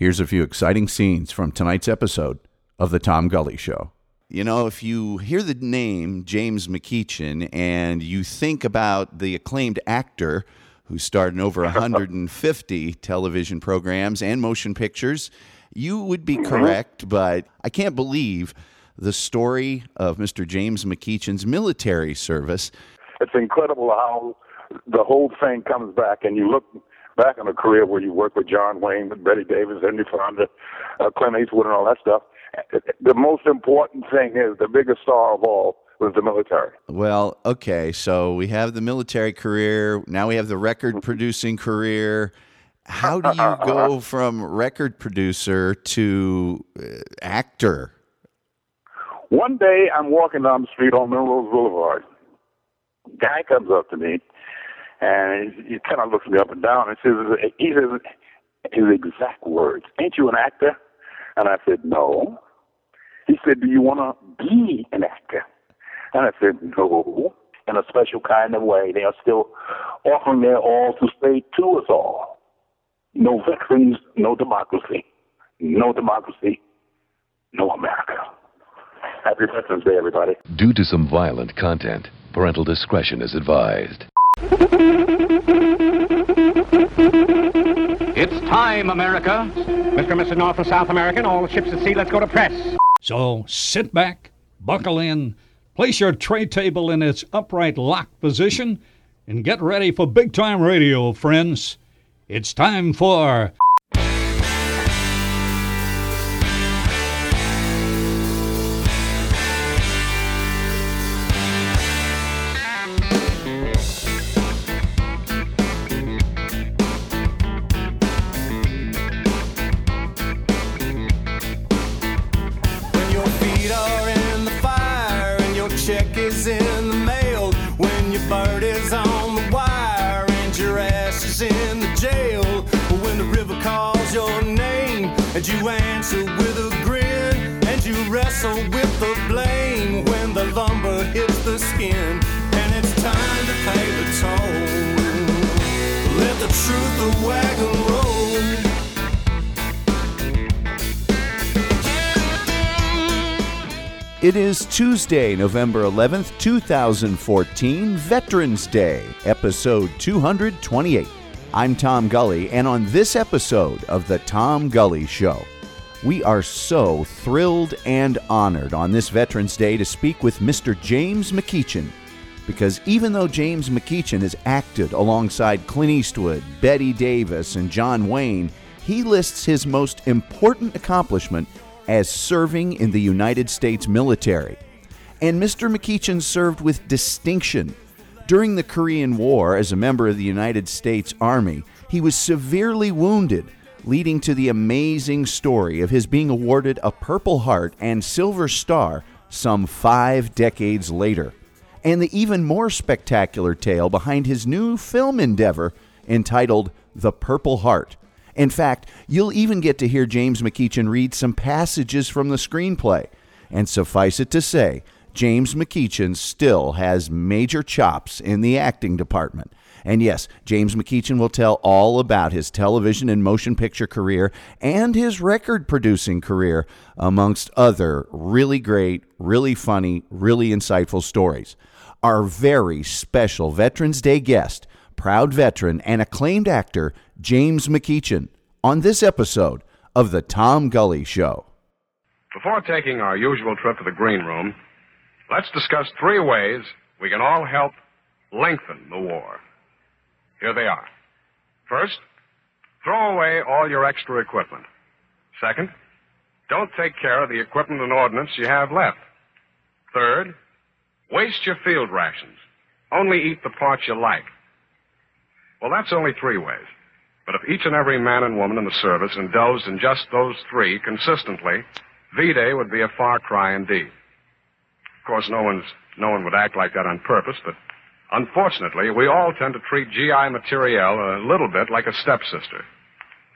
Here's a few exciting scenes from tonight's episode of The Tom Gully Show. You know, if you hear the name James McEachin and you think about the acclaimed actor who starred in over 150 television programs and motion pictures, you would be mm-hmm. correct, but I can't believe the story of Mr. James McEachin's military service. It's incredible how the whole thing comes back, and you look back on a career where you worked with John Wayne, Bette Davis, Henry Fonda, uh, Clint Eastwood, and all that stuff. The most important thing is the biggest star of all was the military. Well, okay, so we have the military career. Now we have the record producing career. How do you go from record producer to uh, actor? One day I'm walking down the street on Melrose Boulevard. Guy comes up to me and he, he kind of looks me up and down and says, he says his exact words, "Ain't you an actor?" And I said, "No." He said, "Do you want to be an actor?" And I said, "No." In a special kind of way, they are still offering their all to stay to us all. No veterans, no democracy. No democracy, no America. Happy Veterans Day, everybody. Due to some violent content, parental discretion is advised. It's time, America. Mr. and Mrs. North and South American, all the ships at sea, let's go to press. So sit back, buckle in, place your tray table in its upright lock position, and get ready for big time radio, friends. It's time for. Is in the mail. When your bird is on the wire and your ass is in the jail. When the river calls your name and you answer with a grin. And you wrestle with the blame when the lumber hits the skin. And it's time to pay the toll. Let the truth the wagon It is Tuesday, November 11th, 2014, Veterans Day, episode 228. I'm Tom Gully, and on this episode of The Tom Gully Show, we are so thrilled and honored on this Veterans Day to speak with Mr. James McEachin. Because even though James McEachin has acted alongside Clint Eastwood, Bette Davis, and John Wayne, he lists his most important accomplishment as serving in the United States military. And Mr. McEachin served with distinction. During the Korean War, as a member of the United States Army, he was severely wounded, leading to the amazing story of his being awarded a Purple Heart and Silver Star some five decades later. And the even more spectacular tale behind his new film endeavor entitled The Purple Heart. In fact, you'll even get to hear James McEachin read some passages from the screenplay. And suffice it to say, James McEachin still has major chops in the acting department. And yes, James McEachin will tell all about his television and motion picture career and his record producing career, amongst other really great, really funny, really insightful stories. Our very special Veterans Day guest, proud veteran and acclaimed actor James McEachin, on this episode of The Tom Gully Show. Before taking our usual trip to the green room, let's discuss three ways we can all help lengthen the war. Here they are. First, throw away all your extra equipment. Second, don't take care of the equipment and ordnance you have left. Third, waste your field rations. Only eat the parts you like. Well, that's only three ways. But if each and every man and woman in the service indulged in just those three consistently, V-Day would be a far cry indeed. Of course, no one's, no one would act like that on purpose, but unfortunately, we all tend to treat GI materiel a little bit like a stepsister.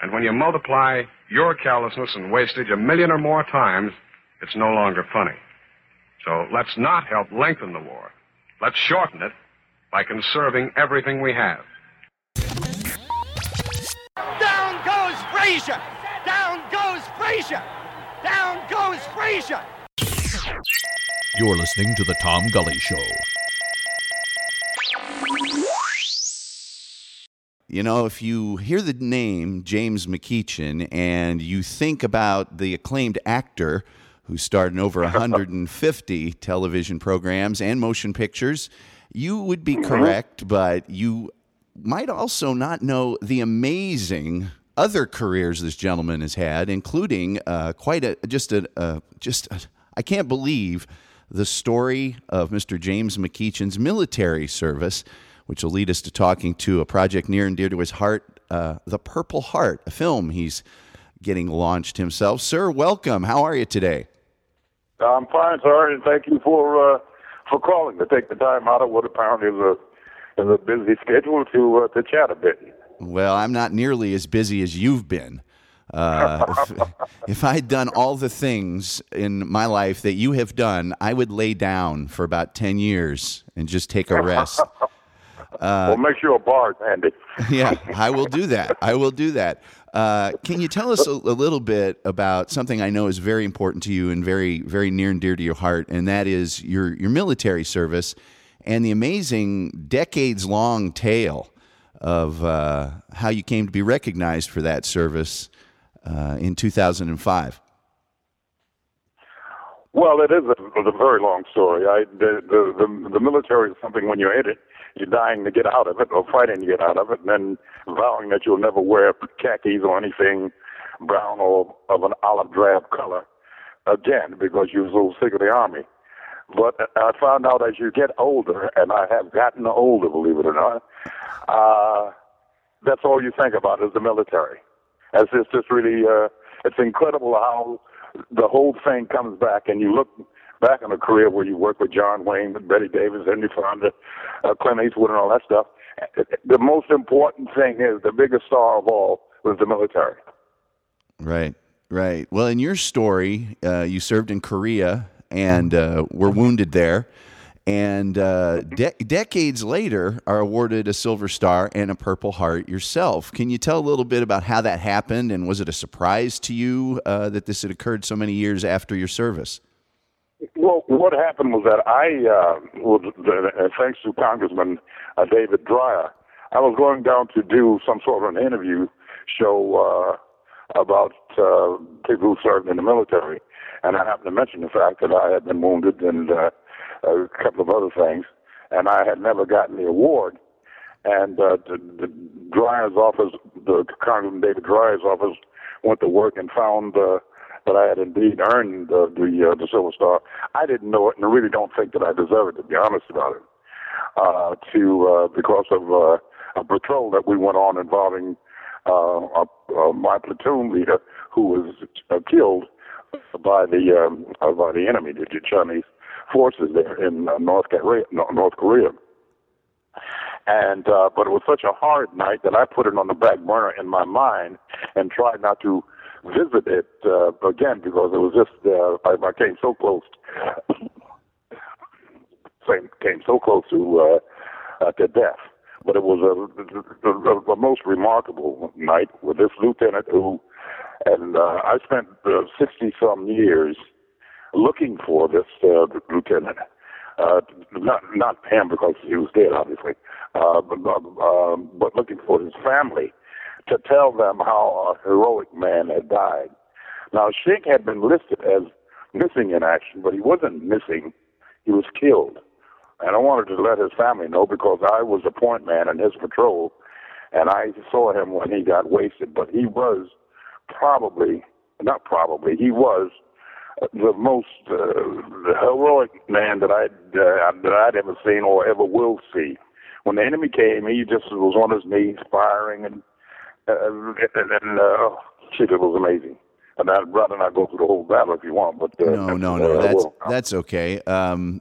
And when you multiply your callousness and wastage a million or more times, it's no longer funny. So let's not help lengthen the war. Let's shorten it by conserving everything we have. Frazier. Down goes Frazier! Down goes Frazier! You're listening to The Tom Gully Show. You know, if you hear the name James McEachin and you think about the acclaimed actor who starred in over 150 television programs and motion pictures, you would be mm-hmm. correct, but you might also not know the amazing other careers this gentleman has had, including uh, quite a just a uh, just I can't believe the story of Mr. James McEachin's military service, which will lead us to talking to a project near and dear to his heart, uh, The Purple Heart, a film he's getting launched himself. Sir, welcome. How are you today? I'm fine, sir, and thank you for uh, for calling to take the time out of what apparently is a is a busy schedule to uh, to chat a bit. Well, I'm not nearly as busy as you've been. Uh, if, if I'd done all the things in my life that you have done, I would lay down for about 10 years and just take a rest. well, make sure a bar's handy. yeah, I will do that. I will do that. Uh, can you tell us a, a little bit about something I know is very important to you and very, very near and dear to your heart, and that is your your military service and the amazing decades-long tale of uh, how you came to be recognized for that service uh, in 2005. Well, it is a, a very long story. I, the, the, the, the military is something when you're in it, you're dying to get out of it or fighting to get out of it, and then vowing that you'll never wear khakis or anything brown or of an olive drab color again because you're so sick of the army. But I found out as you get older, and I have gotten older, believe it or not, uh, that's all you think about is the military. As it's just really, uh, it's incredible how the whole thing comes back, and you look back on a career where you worked with John Wayne, with Bette Davis, Henry Fonda, uh, Clint Eastwood, and all that stuff. The most important thing is the biggest star of all was the military. Right, right. Well, in your story, uh, you served in Korea and uh, were wounded there. And uh, de- decades later, are awarded a Silver Star and a Purple Heart yourself. Can you tell a little bit about how that happened, and was it a surprise to you uh, that this had occurred so many years after your service? Well, what happened was that I, uh, was, thanks to Congressman uh, David Dreier, I was going down to do some sort of an interview show uh, about uh, people who served in the military, and I happened to mention the fact that I had been wounded and uh, a couple of other things, and I had never gotten the award. And uh, the, the Dreier's office, the Congressman David Dreier's office, went to work and found uh, that I had indeed earned uh, the uh, the Silver Star. I didn't know it, and I really don't think that I deserve it. To be honest about it, uh, to uh, because of uh, a patrol that we went on involving uh, uh, uh, my platoon leader, who was uh, killed by the um, uh, by the enemy, the Chinese forces there in uh, North Korea. North Korea. And uh, but it was such a hard night that I put it on the back burner in my mind and tried not to visit it uh, again because it was just uh, I, I came so close, came came so close to uh, uh, to death. But it was a, a, a, a most remarkable night with this lieutenant who, and uh, I spent sixty uh, some years looking for this uh, lieutenant. Uh, not not him because he was dead, obviously, uh, but, uh, but looking for his family to tell them how a heroic man had died. Now, Shank had been listed as missing in action, but he wasn't missing; he was killed. And I wanted to let his family know because I was a point man in his patrol, and I saw him when he got wasted. But he was probably, not probably, he was the most uh, heroic man that I'd uh, that I'd ever seen or ever will see. When the enemy came, he just was on his knees, firing, and uh, and, and uh, oh, shit, it was amazing. And I'd rather not go through the whole battle if you want, but uh, no, no, no, that's that's okay. Um,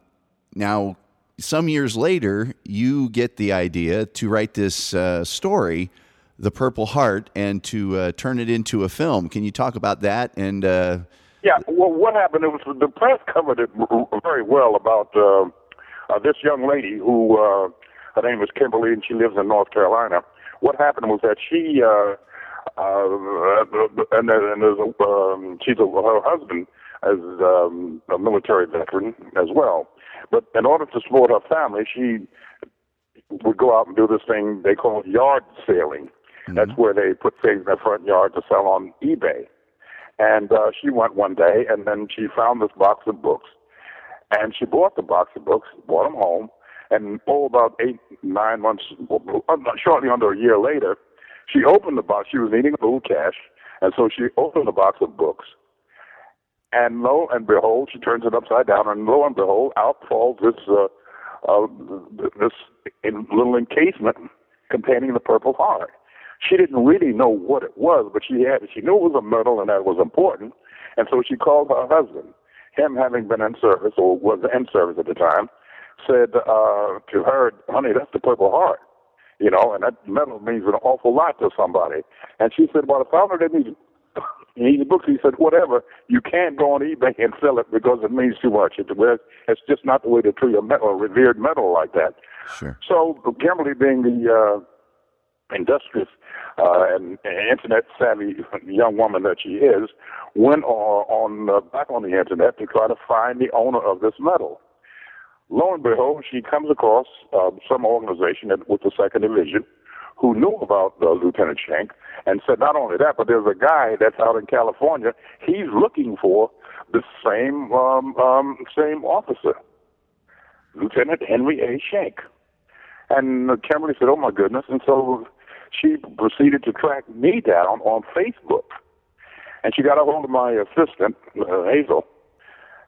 now, some years later, you get the idea to write this uh, story, "The Purple Heart," and to uh, turn it into a film. Can you talk about that and? Uh, yeah, well, what happened? It was the press covered it very well about uh, uh, this young lady who uh, her name was Kimberly, and she lives in North Carolina. What happened was that she uh, Uh, and and there's a, um, she's a, her husband is um, a military veteran as well. But in order to support her family, she would go out and do this thing they call yard sailing. Mm-hmm. That's where they put things in their front yard to sell on eBay. And uh, she went one day, and then she found this box of books, and she bought the box of books, brought them home, and oh, about eight, nine months, uh, shortly under a year later, she opened the box. She was needing a little cash, and so she opened the box of books. And lo and behold, she turns it upside down, and lo and behold, out falls this uh, uh, this little encasement containing the Purple Heart. She didn't really know what it was, but she had she knew it was a medal and that it was important, and so she called her husband. Him having been in service or was in service at the time, said uh, to her, "Honey, that's the Purple Heart." You know, and that medal means an awful lot to somebody. And she said, "Well, if I found it in these books," he said, "Whatever, you can't go on eBay and sell it because it means too much. It's, it's just not the way to treat a, medal, a revered medal like that." Sure. So Kimberly, being the uh, industrious uh, and, internet savvy young woman that she is, went on, on uh, back on the internet to try to find the owner of this medal. Lo and behold, she comes across uh, some organization with the Second Division who knew about uh, Lieutenant Schenck and said not only that, but there's a guy that's out in California. He's looking for the same um, um, same officer, Lieutenant Henry A. Schenck. And Kimberly said, "Oh my goodness!" And so she proceeded to track me down on Facebook, and she got a hold of my assistant uh, Hazel.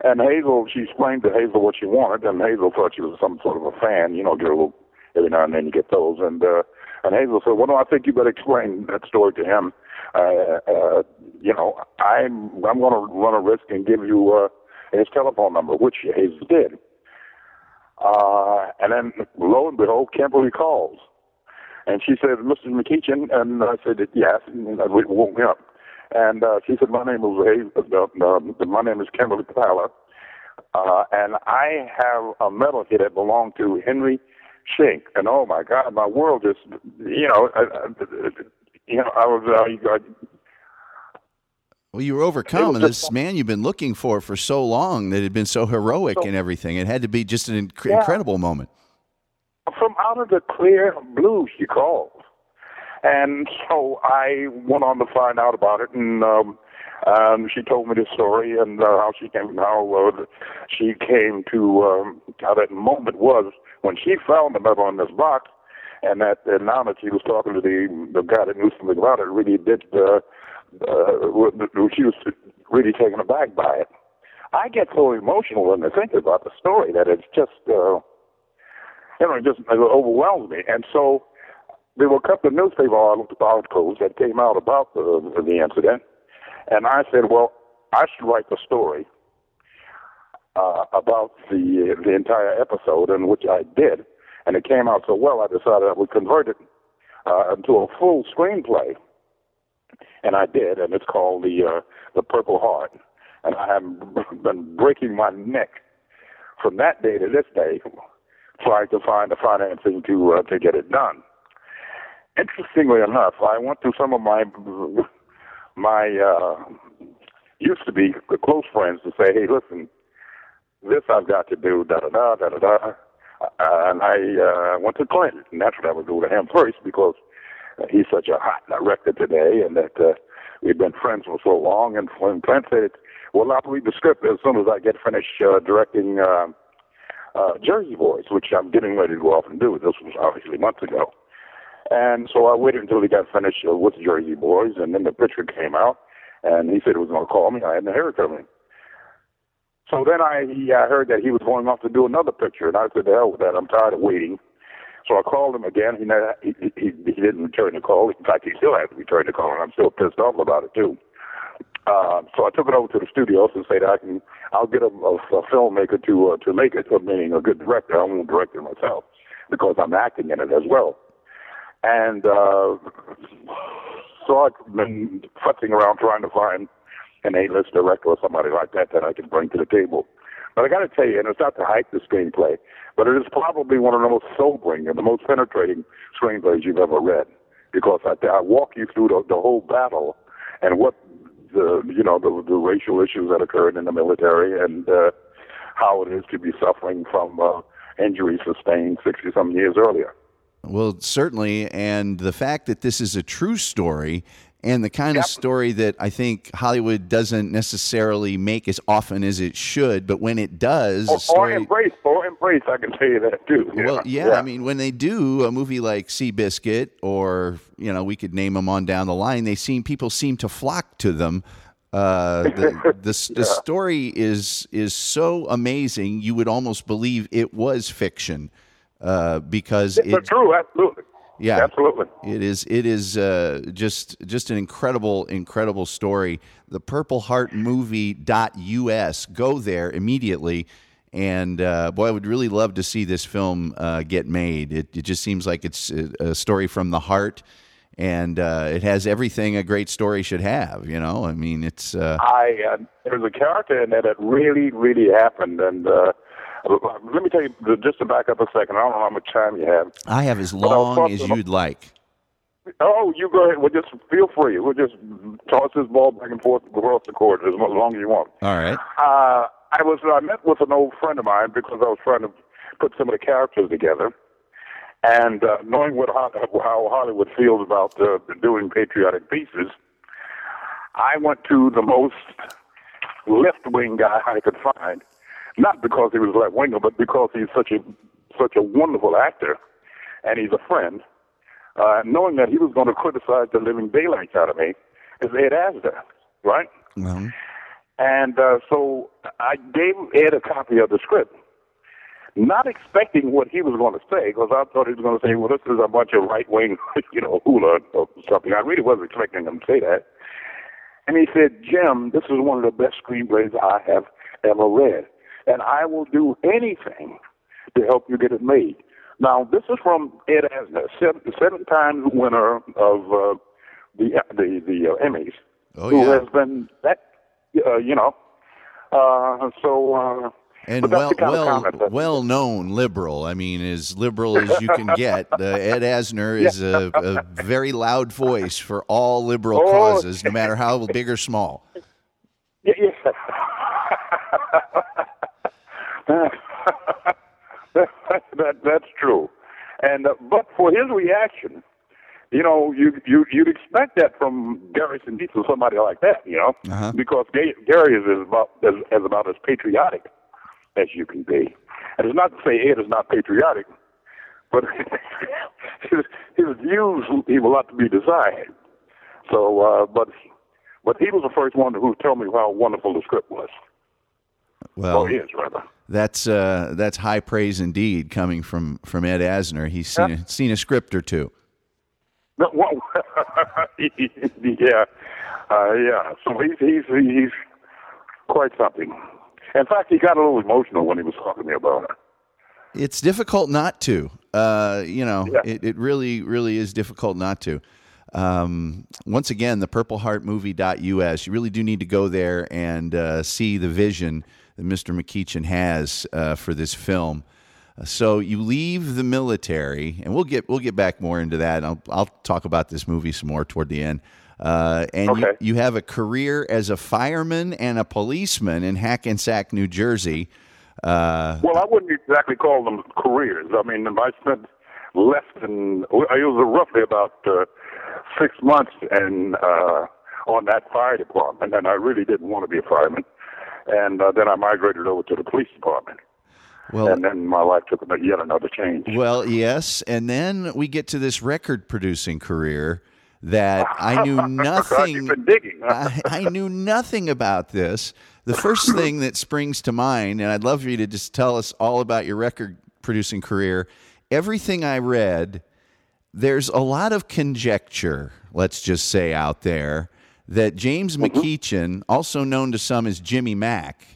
And Hazel, she explained to Hazel what she wanted, and Hazel thought she was some sort of a fan, you know, get a little every now and then you get those. And uh, and Hazel said, "Well, no, I think you better explain that story to him. Uh, uh, you know, I'm I'm going to run a risk and give you uh, his telephone number, which Hazel did. Uh, and then lo and behold, Kimberly calls. And she said, Mr. McEachin, and I said, yes, and I woke me up. And uh, she said, my name is uh, uh, my name is Kimberly Tyler, uh, and I have a medal here that belonged to Henry Schenck. And oh my God, my world just, you know, uh, you know, I was, uh, I, well, you were overcome, and this man you've been looking for for so long that had been so heroic so, and everything. It had to be just an inc- yeah. incredible moment. Out of the clear blue, she called, and so I went on to find out about it, and um, um, she told me the story and uh, how she came, how uh, she came to um, how that moment was when she found the medal in this box, and that and now that she was talking to the the guy that knew something about it, really did. Uh, uh, she was really taken aback by it. I get so emotional when I think about the story that it's just, uh, you know, it just it overwhelms me. And so there were a couple of newspaper articles that came out about the, the incident, and I said, well, I should write the story uh, about the the entire episode, and which I did, and it came out so well, I decided I would convert it uh, into a full screenplay. And I did, and it's called the uh, the Purple Heart, and I have been breaking my neck from that day to this day, trying to find the financing to uh, to get it done. Interestingly enough, I went to some of my my uh, used to be close friends to say, "Hey, listen, this I've got to do." Da da da da da da. Uh, and I uh, went to Clinton, and that's what I would do to him first because he's such a hot director today, and that uh, we've been friends for so long. And when Clint said, "Well, I'll read the script as soon as I get finished uh, directing uh, uh, Jersey Boys," which I'm getting ready to go off and do. This was obviously months ago. And so I waited until he got finished uh, with Jersey Boys, and then the picture came out, and he said he was going to call me. I hadn't heard from him. So then I, he, I heard that he was going off to do another picture, and I said, "The hell with that! I'm tired of waiting." So I called him again. He, he, he, he didn't return the call. In fact, he still hasn't returned the call, and I'm still pissed off about it too. Uh, so I took it over to the studios and said I can, I'll get a, a, a filmmaker to uh, to make it, meaning a good director. I won't direct it myself because I'm acting in it as well. And uh, so I've been futzing around trying to find an A-list director or somebody like that that I can bring to the table. But I got to tell you, and it's not to hype the screenplay, but it is probably one of the most sobering and the most penetrating screenplays you've ever read because I, I walk you through the, the whole battle and what the you know the, the racial issues that occurred in the military and uh, how it is to be suffering from uh, injuries sustained 60 some years earlier. Well, certainly, and the fact that this is a true story and the kind of story that I think Hollywood doesn't necessarily make as often as it should, but when it does, or story, or embrace, I can tell you that too. well, yeah, I mean, when they do a movie like Seabiscuit, or you know, we could name them on down the line, they seem people seem to flock to them. Uh, the the, s- the story is is so amazing, you would almost believe it was fiction uh, because It's it, true, absolutely. yeah, Absolutely. It is. It is uh, just just an incredible, incredible story. The Purple Heart Movie.us. Go there immediately, and uh, boy, I would really love to see this film uh, get made. It, it just seems like it's a, story from the heart, and uh, it has everything a great story should have. You know, I mean, it's. Uh, I uh, there's a character in there that really, really happened, and uh, let me tell you, just to back up a second. I don't know how much time you have. I have as long as you'd like. Oh, you go ahead. Well, just feel free. We'll just toss this ball back and forth across the court as as long as you want. All right. Uh, I was I met with an old friend of mine because I was trying to put some of the characters together, and uh, knowing what Ho- how Hollywood feels about uh, doing patriotic pieces, I went to the most left wing guy I could find, not because he was left winger, but because he's such a such a wonderful actor, and he's a friend. Uh, knowing that he was going to criticize the living daylights out of me, is Ed Asner, right? Well, And uh, so I gave Ed a copy of the script, not expecting what he was going to say, because I thought he was going to say, well, this is a bunch of right wing, you know, hula or something. I really wasn't expecting him to say that. And he said, Jim, this is one of the best screenplays I have ever read, and I will do anything to help you get it made. Now, this is from Ed Asner, seven, seven-time winner of uh, the the the uh, Emmys, Oh, who yeah. has been that uh, you know. Uh, so uh, and well, the kind of well, well known liberal. I mean, as liberal as you can get. Uh, Ed Asner is a, a very loud voice for all liberal Oh. causes, no matter how big or small. Yeah, yeah. that that's true, and uh, but for his reaction, you know, you you you'd expect that from Gary Sinise or somebody like that, you know, Uh-huh. because Gary is as about as, as about as patriotic as you can be, and it's not to say Ed is not patriotic, but his his views leave a lot to be desired. So, uh, but but he was the first one to who told me how wonderful the script was. Well, he is rather. that's uh, that's high praise indeed, coming from from Ed Asner. He's seen a, seen a script or two. No, well, yeah, uh, yeah. So he's he's he's quite something. In fact, he got a little emotional when he was talking to me about it. It's difficult not to. Uh, you know, Yeah. it, it really, really is difficult not to. Um, once again, the purpleheartmovie.us. You really do need to go there and uh, see the vision that Mr. McEachin has uh, for this film. So you leave the military, and we'll get we'll get back more into that. I'll I'll talk about this movie some more toward the end. Uh, and you, Okay. you have a career as a fireman and a policeman in Hackensack, New Jersey. Uh, Well, I wouldn't exactly call them careers. I mean, I spent less than it was roughly about uh, six months and uh, on that fire department, and I really didn't want to be a fireman. And uh, then I migrated over to the police department, well, and then my life took yet another change. Well, yes, and then we get to this record producing career that I knew nothing. you've been digging. I, I knew nothing about this. The first thing that springs to mind, and I'd love for you to just tell us all about your record producing career. Everything I read, there's a lot of conjecture, let's just say, out there that James Mm-hmm. McEachin, also known to some as Jimmy Mack,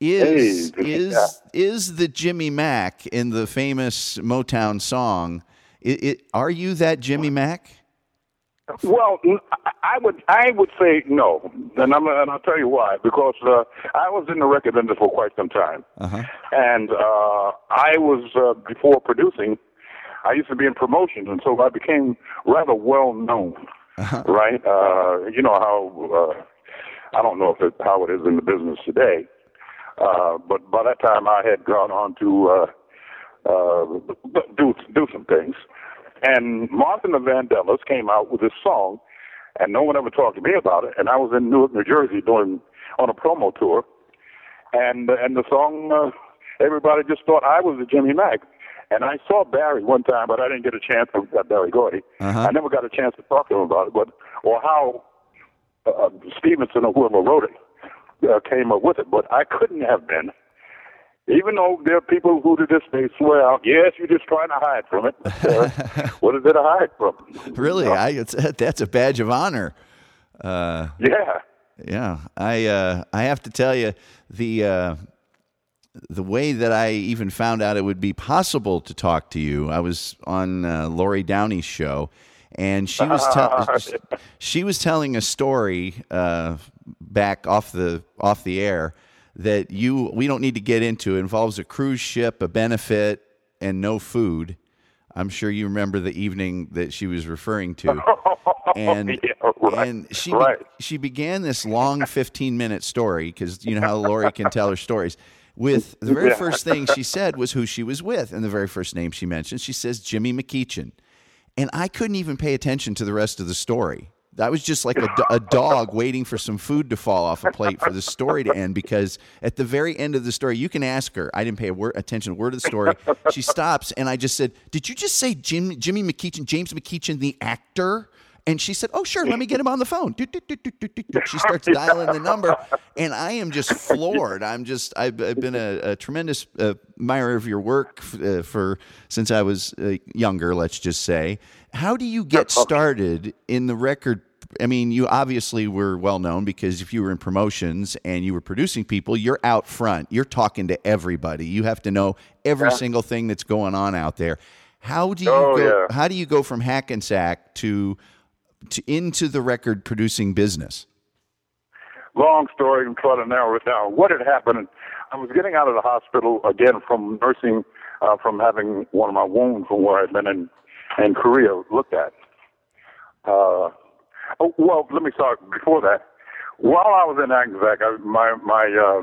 is Hey, is yeah. is the Jimmy Mack in the famous Motown song. It, it, are you that Jimmy Mack? Well, I would I would say no, and I'm and I'll tell you why. Because uh, I was in the record industry for quite some time, Uh-huh. and uh, I was uh, before producing. I used to be in promotions, and so I became rather well known. Right? Uh, you know how uh, I don't know if it, how it is in the business today, uh, but by that time I had gone on to uh, uh, do do some things. And Martin of Vandellas came out with this song, and no one ever talked to me about it. And I was in Newark, New Jersey, doing on a promo tour, and and the song uh, everybody just thought I was the Jimmy Mack. And I saw Berry one time, but I didn't get a chance to uh, Berry Gordy. Uh-huh. I never got a chance to talk to him about it, but or how uh, Stevenson or whoever wrote it uh, came up with it. But I couldn't have been, even though there are people who to this day swear out, yes, you're just trying to hide from it. Uh, what is it to hide from? Really, I, it's, that's a badge of honor. Uh, Yeah. Yeah, I uh, I have to tell you the uh, the way that I even found out it would be possible to talk to you. I was on uh, Lori Downey's show, and she was tell- she was telling a story uh, back off the off the air that you we don't need to get into. It involves a cruise ship, a benefit, and no food. I'm sure you remember the evening that she was referring to. And Yeah, right, and she right. she began this long 15 minute story because you know how Lori can tell her stories. With the very Yeah. first thing she said was who she was with, and the very first name she mentioned, she says Jimmy McEachin, and I couldn't even pay attention to the rest of the story. That was just like a, a dog waiting for some food to fall off a plate for the story to end. Because at the very end of the story, you can ask her. I didn't pay a word, attention to word of the story. She stops, and I just said, "Did you just say Jim, Jimmy McEachin, James McEachin, the actor?" And she said, "Oh, sure. Let me get him on the phone." She starts dialing the number, and I am just floored. I'm just I've, I've been a, a tremendous uh, admirer of your work uh, for since I was uh, younger. Let's just say, how do you get started in the record? I mean, you obviously were well known because if you were in promotions and you were producing people, you're out front. You're talking to everybody. You have to know every Yeah. single thing that's going on out there. How do you Oh, go? yeah. How do you go from Hackensack to to into the record producing business? long story and try to narrow it down. What had happened? I was getting out of the hospital again from nursing, uh, from having one of my wounds from where I'd been in in Korea looked at. Uh, oh, well, let me start before that. While I was in Anzac, I, my my uh,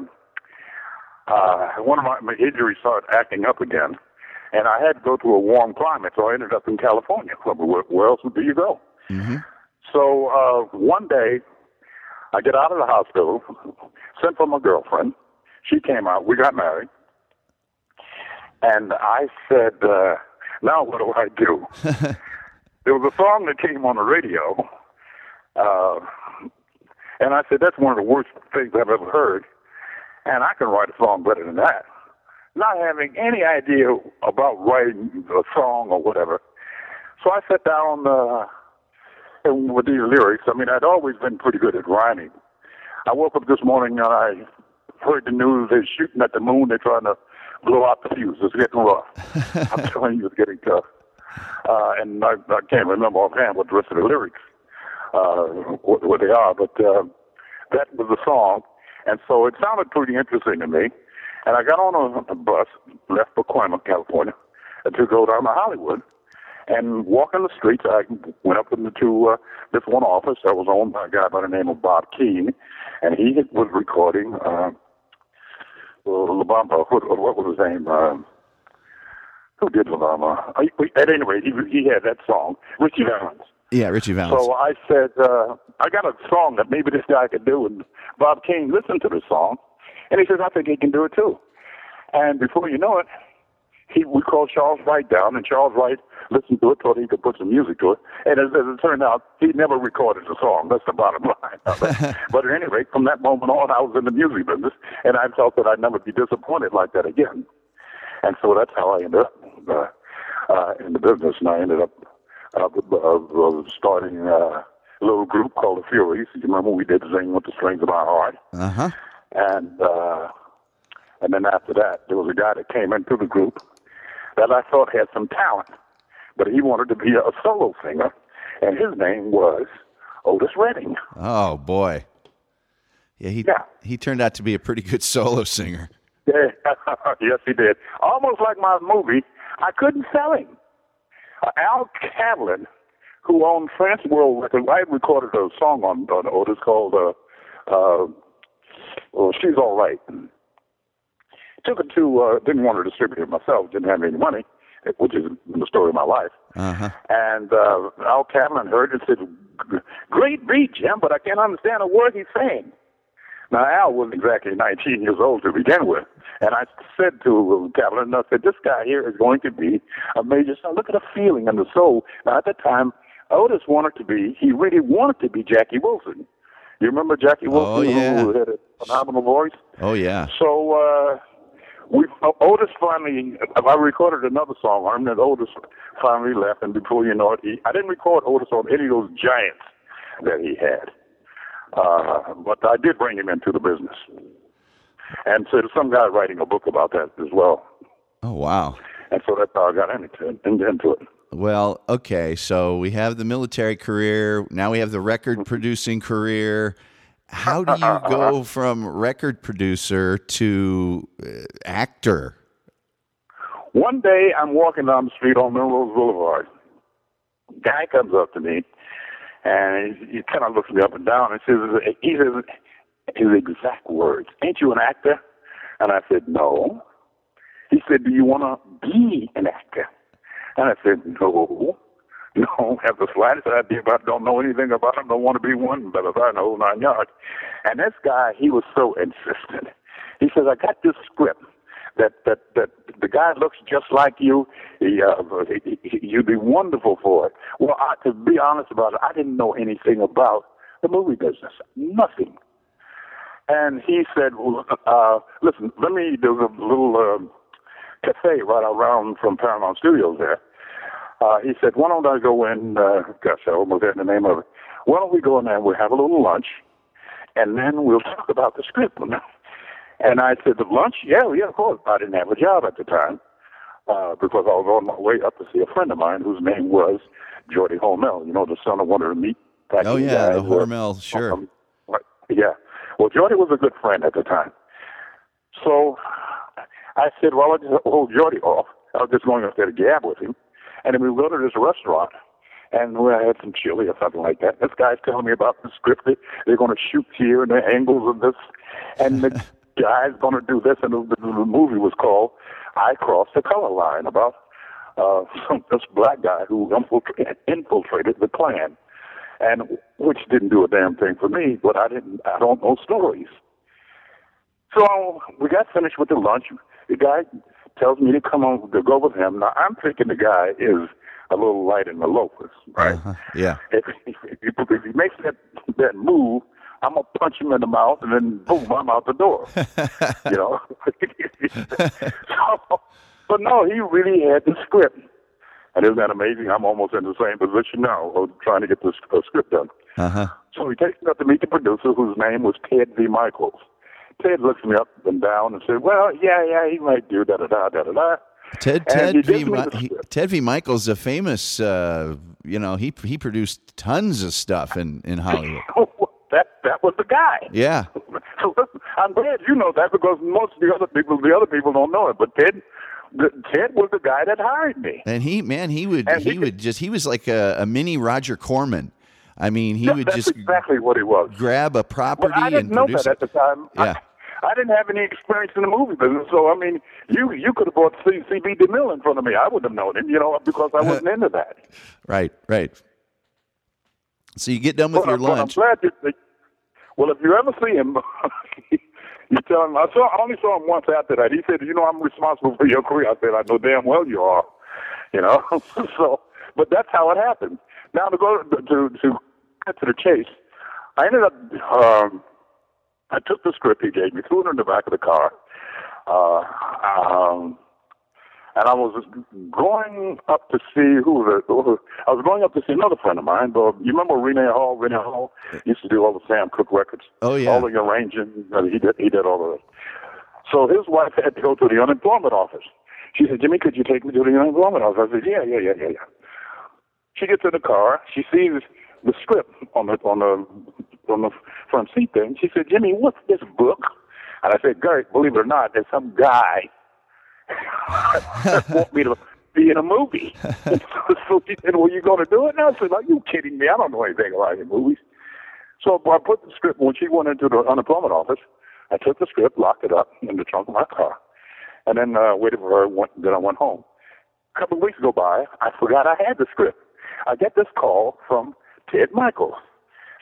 uh, one of my, my injuries started acting up again, and I had to go to a warm climate, so I ended up in California. Where, where else do you go? So uh, one day, I get out of the hospital, sent for my girlfriend. She came out. We got married. And I said, uh, now what do I do? there was a song that came on the radio. Uh, and I said, that's one of the worst things I've ever heard. And I can write a song better than that. Not having any idea about writing a song or whatever. So I sat down uh, and with these lyrics. I mean, I'd always been pretty good at rhyming. I woke up this morning and I heard the news they're shooting at the moon. They're trying to blow out the fuse. It's getting rough. I'm telling you, it's getting tough. Uh, and I, I can't remember offhand what the rest of the lyrics, uh, what, what they are, but uh, that was the song. And so it sounded pretty interesting to me. And I got on a, a bus, left Pacoima, California, to go down to Hollywood. And walking the streets, I went up into uh, this one office that was owned by a guy by the name of Bob Keane, and he was recording uh, La Bamba. What, what was his name? Uh, who did La Bamba? At any rate, he, he had that song, Ritchie Valens. Yeah, Ritchie Valens. So I said, uh, I got a song that maybe this guy could do. And Bob King listened to the song, and he says, I think he can do it too. And before you know it, he we called Charles Wright down, and Charles Wright listened to it, thought he could put some music to it. And as, as it turned out, he never recorded the song. That's the bottom line. but at any rate, from that moment on, I was in the music business, and I felt that I'd never be disappointed like that again. And so that's how I ended up uh, uh, in the business, and I ended up uh, of, of starting uh, a little group called the Furies. You remember we did Sing with the Strings of Our Heart, Uh huh. and uh, and then after that, there was a guy that came into the group that I thought had some talent, but he wanted to be a solo singer, and his name was Otis Redding. Oh boy. Yeah, he Yeah. he turned out to be a pretty good solo singer. Yeah, yes, he did. Almost like my movie, I couldn't sell him. uh, Al Cavlin, who owned Trans World Records, I recorded a song on, on Otis called uh, uh, well, She's All Right. Took it to, uh, didn't want to distribute it myself, didn't have any money, which is the story of my life. Uh-huh. And uh, Al Cavlin heard it and said, Great beat, Jim, but I can't understand a word he's saying. Now, Al wasn't exactly 19 years old to begin with. And I said to Cavlin, I said, this guy here is going to be a major star. Look at the feeling and the soul. Now, at that time, Otis wanted to be, he really wanted to be Jackie Wilson. You remember Jackie Wilson, Oh, yeah. who had a phenomenal voice? Oh yeah. So uh, we Otis finally. I recorded another song on him that Otis finally left, and before you know it, he, I didn't record Otis on any of those giants that he had, uh, but I did bring him into the business. And so there's some guy writing a book about that as well, Oh wow. and so that's how I got into. Into it. Well, okay. So we have the military career. Now we have the record producing career. How do you go from record producer to uh, actor? One day I'm walking down the street on Melrose Boulevard. Guy comes up to me and he, kind of looks me up and down and says, he says his exact words, ain't you an actor? And I said, no. He said, do you want to be an actor? And I said, no. Don't have the slightest idea about, don't know anything about him, don't want to be one, but I know nine yards. And this guy, he was so insistent. He says, I got this script that that that the guy looks just like you. He, uh, he, he, you'd be wonderful for it. Well, I, to be honest about it, I didn't know anything about the movie business, nothing. And he said, well, uh, "Listen, let me." There's a little um cafe right around from Paramount Studios there. Uh, he said, "Why don't I go in?" Uh, gosh, I almost had the name of it. Why don't we go in there? and We'll have a little lunch, and then we'll talk about the script. And I said, the lunch? Yeah, yeah, of course. I didn't have a job at the time uh, because I was on my way up to see a friend of mine whose name was Geordie Hormel, you know, the son of one of the meat packing Oh yeah, the Hormel, sure. um, right, yeah. Well, Geordie was a good friend at the time. So I said, well, I'll just hold Geordie off. I was just going up there to gab with him. And then we go to this restaurant, and we had some chili or something like that. This guy's telling me about the script. They- They're going to shoot here and the angles of this. And the guy's going to do this. And the, the, the movie was called I Crossed the Color Line about uh, some, this black guy who infiltrated, infiltrated the Klan. And which didn't do a damn thing for me, but I didn't, I don't know stories. So we got finished with the lunch. The guy tells me to come on to go with him. Now I'm thinking the guy is a little light in the loafers, right? Uh-huh. Yeah. If, if, if, if he makes that that move, I'm gonna punch him in the mouth, and then boom, I'm out the door. you know. so, but no, he really had the script, and isn't that amazing? I'm almost in the same position now, of trying to get this uh, script done. Uh huh. So he takes me up to meet the producer, whose name was Ted V. Mikels. Ted looks me up and down and said, "Well, yeah, yeah, he might do da da da da da da." Ted Ted v. Mi- he. Ted V. Mikels a famous. Uh, you know, he he produced tons of stuff in in Hollywood. that that was the guy. Yeah. So I'm glad you know that because most of the other people, the other people don't know it. But Ted, the, Ted was the guy that hired me. And he, man, he would And he, he would just he was like a, a mini Roger Corman. I mean, he Yeah, would just exactly what he was. grab a property But I didn't and know that it. at the time. Yeah. I, I didn't have any experience in the movie business, so I mean, you you could have brought C- C.B. DeMille in front of me. I wouldn't have known him, you know, because I wasn't into that. Right, right. So you get done with But your I'm lunch. that well, if you ever see him, you tell him. I saw. I only saw him once after that. He said, "You know, I'm responsible for your career." I said, "I know damn well you are." You know. so, but that's how it happened. Now to go to to get to the chase, I ended up. Um, I took the script he gave me, threw it in the back of the car, uh, um, and I was going up to see who was it? I was going up to see another friend of mine. But you remember Rene Hall? Rene Hall used to do all the Sam Cooke records. Oh, yeah. all the arranging. uh, He did. He did all of it. So his wife had to go to the unemployment office. She said, "Jimmy, could you take me to the unemployment office?" I said, "Yeah, yeah, yeah, yeah, yeah." She gets in the car. She sees the script on the on the on the front seat there, and she said, "Jimmy, what's this book?" And I said, "Gert, believe it or not, there's some guy that want me to be in a movie. so she said, well, you going to do it? And I said, are you kidding me? I don't know anything about any movies. So I put the script, when she went into the unemployment office, I took the script, locked it up in the trunk of my car, and then uh, waited for her, went, then I went home. A couple of weeks go by, I forgot I had the script. I get this call from Ted Mikels.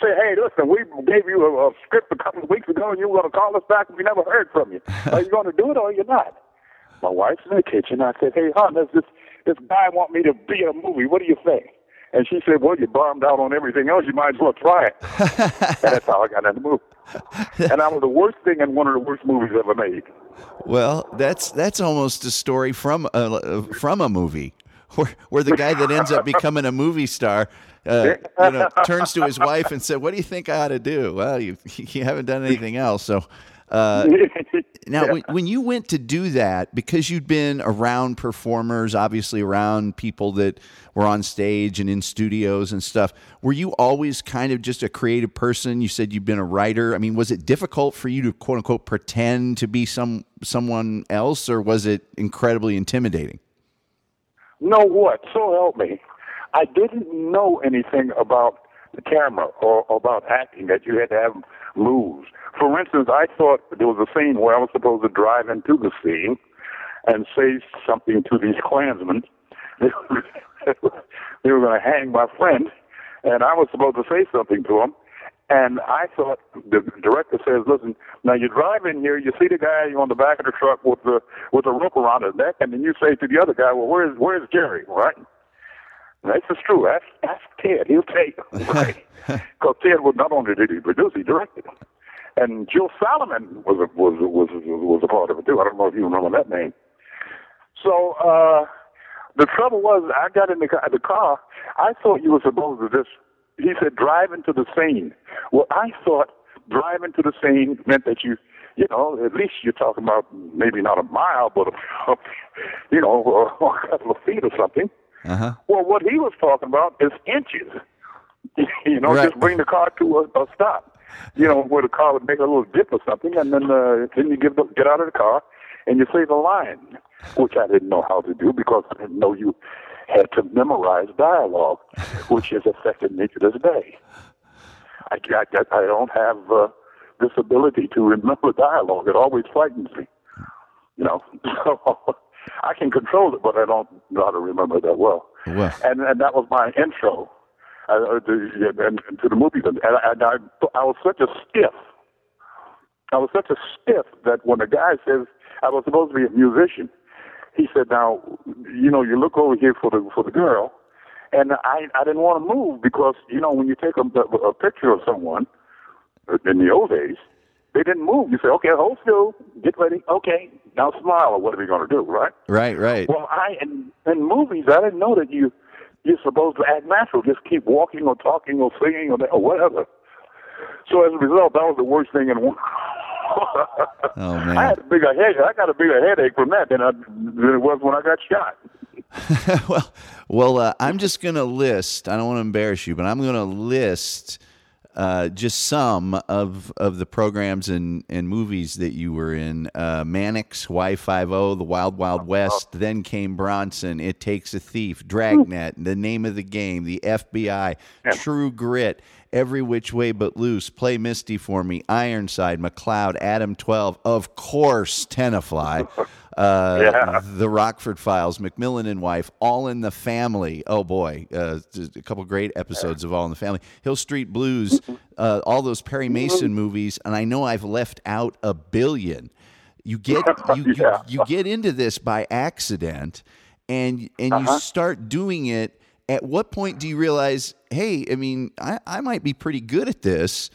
Say, hey, listen, we gave you a, a script a couple of weeks ago, and you were going to call us back, and we never heard from you. Are you going to do it or you're not? My wife's in the kitchen. I said, hey, hon, there's this, this guy want me to be in a movie. What do you think? And she said, well, you bombed out on everything else. You might as well try it. and that's how I got in the movie. and I was the worst thing in one of the worst movies ever made. Well, that's that's almost a story from a, from a movie where, where the guy that ends up becoming a movie star uh, you know, turns to his wife and said, "What do you think I ought to do?" Well, you you haven't done anything else, so. Uh, now, when, when you went to do that, because you'd been around performers, obviously around people that were on stage and in studios and stuff, were you always kind of just a creative person? You said you'd been a writer. I mean, was it difficult for you to quote unquote pretend to be some someone else, or was it incredibly intimidating? Know what? So help me. I didn't know anything about the camera or, about acting that you had to have moves. For instance, I thought there was a scene where I was supposed to drive into the scene and say something to these Klansmen. they were going to hang my friend, and I was supposed to say something to them. And I thought the director says, "Listen, now you drive in here, you see the guy on the back of the truck with the with a rope around his neck, and then you say to the other guy, "Well, where's where's Jerry?" Right? This is true. Ask, ask Ted. He'll tell you. Right? Because Ted was not only did he produce, he directed. And Jill Solomon was a, was was was a part of it too. I don't know if you remember that name. So uh, the trouble was, I got in the car, the car. I thought you were supposed to just. He said, driving to the scene. Well, I thought driving to the scene meant that you, you know, at least you're talking about maybe not a mile, but a, you know, a couple of feet or something. Uh-huh. Well, what he was talking about is inches. you know, Right. just bring the car to a, a stop. You know, where the car would make a little dip or something, and then uh, then you give the, get out of the car and you say the line, which I didn't know how to do because I didn't know you had to memorize dialogue, which has affected me to this day. I, I, I don't have uh, this ability to remember dialogue. It always frightens me. You know, so I can control it, but I don't know how to remember that well. Well. And and that was my intro uh, to, and, to the movie. And, and I, I was such a stiff. I was such a stiff that when the guy says I was supposed to be a musician, he said, "Now, you know, you look over here for the for the girl." And I I didn't want to move because you know when you take a, a picture of someone uh, in the old days, they didn't move. You say, "Okay, hold still, get ready, okay, now smile." What are we going to do, right? Right, right. Well, I in, in movies, I didn't know that you you're supposed to act natural, just keep walking or talking or singing or, or whatever. So as a result, that was the worst thing in one. Oh man. I had a bigger headache. I got a bigger headache from that than, I, than it was when I got shot. well, well, uh, I'm just going to list. I don't want to embarrass you, but I'm going to list uh, just some of of the programs and, and movies that you were in. Uh, Mannix, Hawaii Five-O, The Wild Wild West. Then came Bronson, It Takes a Thief, Dragnet, The Name of the Game, The FBI, True Grit. Every Which Way But Loose, Play Misty for Me, Ironside, McCloud, Adam 12, of course, Tenafly, uh, Yeah. The Rockford Files, McMillan and Wife, All in the Family. Oh boy, uh, a couple great episodes of All in the Family. Hill Street Blues, uh, all those Perry Mason movies, and I know I've left out a billion. You get you, you, Yeah. you get into this by accident, and and you Uh-huh. start doing it. At what point do you realize, hey, I mean, I, I might be pretty good at this?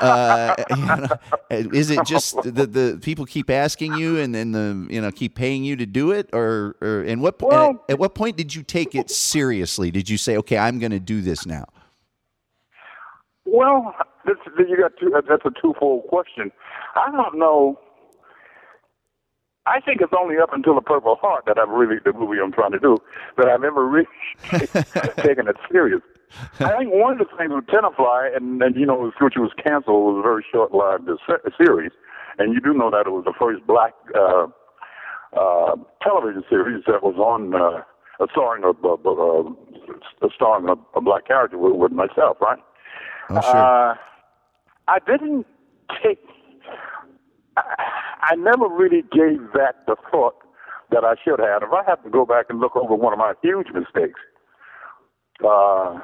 Uh, you know, is it just the the people keep asking you and then the you know keep paying you to do it or or and what Well- at, at what point did you take it seriously? Did you say, okay, I'm going to do this now? Well, this, you got two, that's a twofold question. I don't know. I think it's only up until the Purple Heart that I've really the movie I'm trying to do that I've ever really taken it serious. I think one of the things with Tenafly, and, and you know, which was canceled, was a very short-lived se- series, and you do know that it was the first black uh, uh, television series that was on uh, starring a, a, a, a starring a, a black character with, with myself, right? Oh, sure. Uh, I didn't take. I, I never really gave that the thought that I should have. If I have to go back and look over one of my huge mistakes, uh,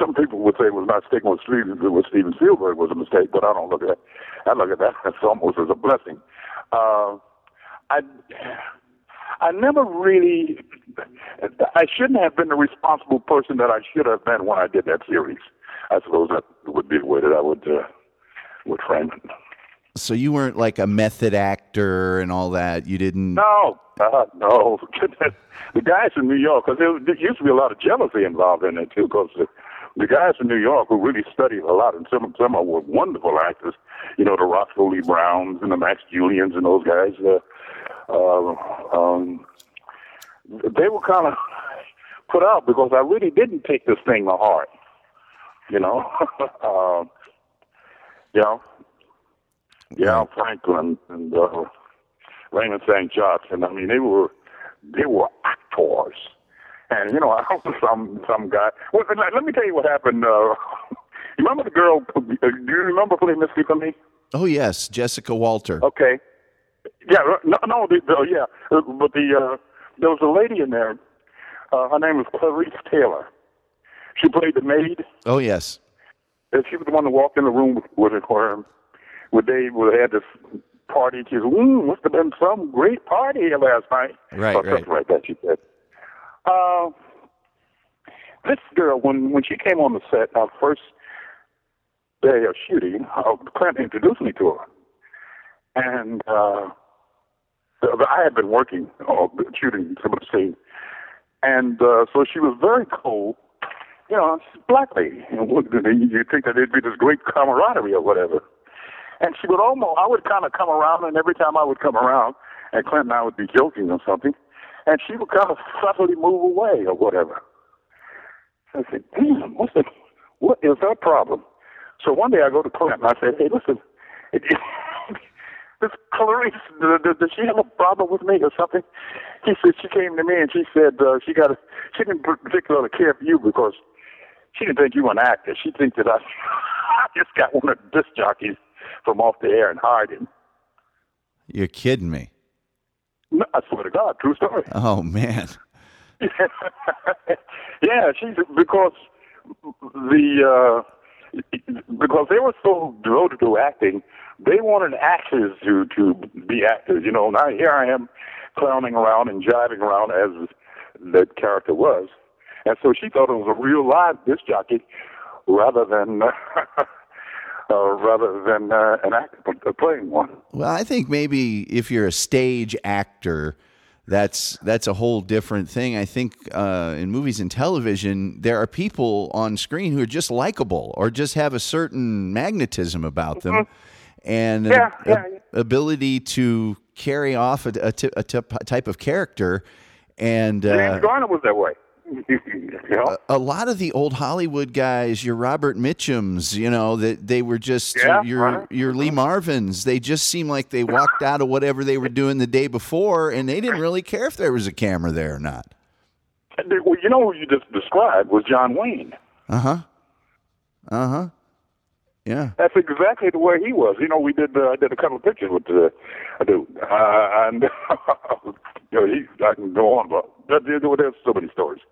some people would say it was not sticking with Steven, with Steven Spielberg was a mistake, but I don't look at that. I look at that as almost as a blessing. Uh, I I never really I shouldn't have been the responsible person that I should have been when I did that series. I suppose that would be the way that I would uh, would frame it. So you weren't like a method actor and all that. You didn't. No, uh, no. the guys in New York, because there, there used to be a lot of jealousy involved in it too, because the, the guys in New York who really studied a lot, and some of them were wonderful actors. You know, the Roscoe Lee Brownes and the Max Juliens and those guys. Uh, uh, um, they were kind of put out because I really didn't take this thing to heart. You know, uh, you know, yeah, Franklin and uh, Raymond St. Johnson. I mean, they were they were actors, and you know, I was some some guy. Well, let, let me tell you what happened. Uh, you remember the girl? uh, Do you remember playing Misty for me? Oh yes, Jessica Walter. Okay. Yeah, no, no, the, the, yeah, uh, but the uh, there was a lady in there. Uh, her name was Clarice Taylor. She played the maid. Oh yes. And she was the one that walked in the room with her, where, where they would have had this party. She said, mm, must have been some great party last night. Right, or right. like that. She said. Uh, this girl, when when she came on the set, our first day of shooting, uh, Clint introduced me to her, and uh, I had been working uh, shooting some of the scenes, and uh, so she was very cold. You know, she's a black lady. You, know, you think that there'd be this great camaraderie or whatever. And she would almost, I would kind of come around, and every time I would come around, and Clint and I would be joking or something, and she would kind of subtly move away or whatever. I said, damn, what's the, what is her problem? So one day I go to Clint and I said, hey, listen, it, it, this Clarice, does, she have a problem with me or something? He said, she came to me and she said uh, she got a, she didn't particularly care for you because she didn't think you were an actor. She thinks that I, I just got one of the disc jockeys from off the air and hired him. You're kidding me. No, I swear to God, true story. Oh man. yeah, she's because the uh, because they were so devoted to acting, they wanted actors to to be actors. You know, now here I am clowning around and jiving around as that character was, and so she thought it was a real live disc jockey rather than. Uh, rather than uh, an actor playing one. Well, I think maybe if you're a stage actor, that's that's a whole different thing. I think uh, in movies and television, there are people on screen who are just likable or just have a certain magnetism about them, and an Yeah, yeah, ab- ability to carry off a, a, t- a t- type of character. And James uh, Garner was that way. a lot of the old Hollywood guys, your Robert Mitchums, you know, that they were just Yeah, your right. your Lee Marvins. They just seemed like they walked out of whatever they were doing the day before, and they didn't really care if there was a camera there or not. Well, you know who you just described was John Wayne. Uh huh. Uh huh. Yeah. That's exactly the way he was. You know, we did uh, I did a couple of pictures with the a dude, uh, and you know, he, I can go on, but there- there's so many stories.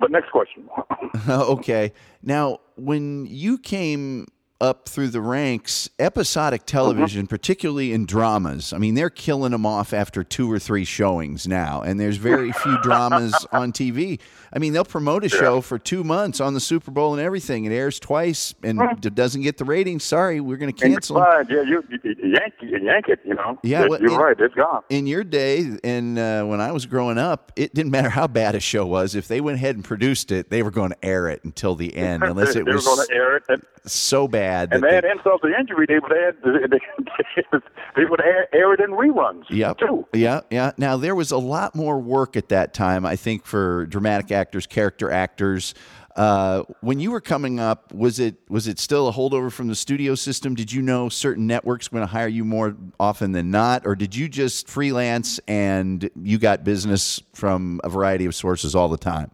But next question. okay. Now, when you came up through the ranks, episodic television, particularly in dramas, I mean, they're killing them off after two or three showings now, and there's very few dramas on TV. I mean, they'll promote a show for two months on the Super Bowl and everything. It airs twice and doesn't get the ratings. Sorry, we're going to And cancel. 'em. yeah, you, you, yank you yank it. You know. Yeah, well, you're it- right. It's gone. In your day, and uh, when I was growing up, it didn't matter how bad a show was. If they went ahead and produced it, they were going to air it until the end, unless it was going air it, so bad. And that they had they- insult to injury. They would add they, they would air, air it in reruns. Yep. Too. Yeah, yeah. Now there was a lot more work at that time, I think, for dramatic actors, character actors. Uh, when you were coming up, was it was it still a holdover from the studio system? Did you know certain networks were going to hire you more often than not, or did you just freelance and you got business from a variety of sources all the time?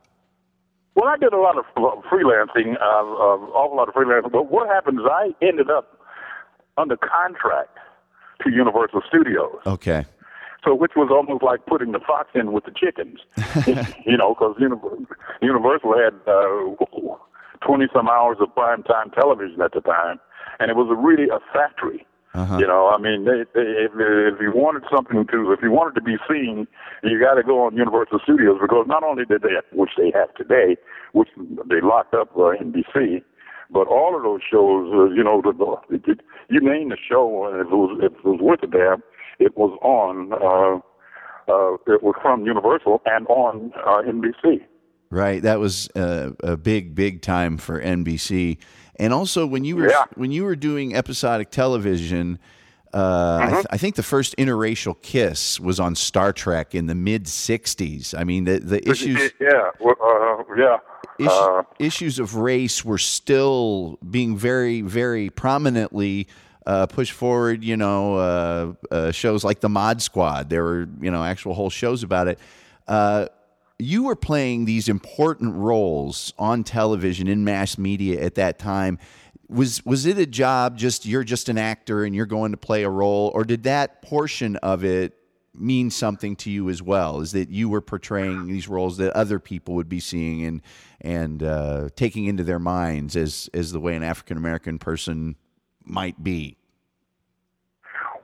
Well, I did a lot of freelancing, uh, uh, awful lot of freelancing. But what happened is I ended up under contract to Universal Studios. Okay. So, which was almost like putting the fox in with the chickens, you know, because Universal had twenty uh, some hours of prime time television at the time, and it was a really a factory. Uh-huh. You know, I mean, they, they, if, if you wanted something to, if you wanted to be seen, you got to go on Universal Studios because not only did they, which they have today, which they locked up uh, NBC, but all of those shows, uh, you know, the, the, you name the show, and if it was if it was worth it there, it was on. Uh, uh, it was from Universal and on uh, NBC. Right, that was uh, a big, big time for NBC. And also, when you were Yeah. when you were doing episodic television, uh, I, Mhm. th- I think the first interracial kiss was on Star Trek in the mid '60s. I mean, the the issues Yeah, uh, yeah. Is- Uh, issues of race were still being very, very prominently uh, pushed forward. You know, uh, uh, shows like the Mod Squad. There were, you know, actual whole shows about it. You were playing these important roles on television in mass media at that time. Was was it a job? Just you're just an actor and you're going to play a role, or did that portion of it mean something to you as well? Is that you were portraying these roles that other people would be seeing and and uh, taking into their minds as as the way an African American person might be?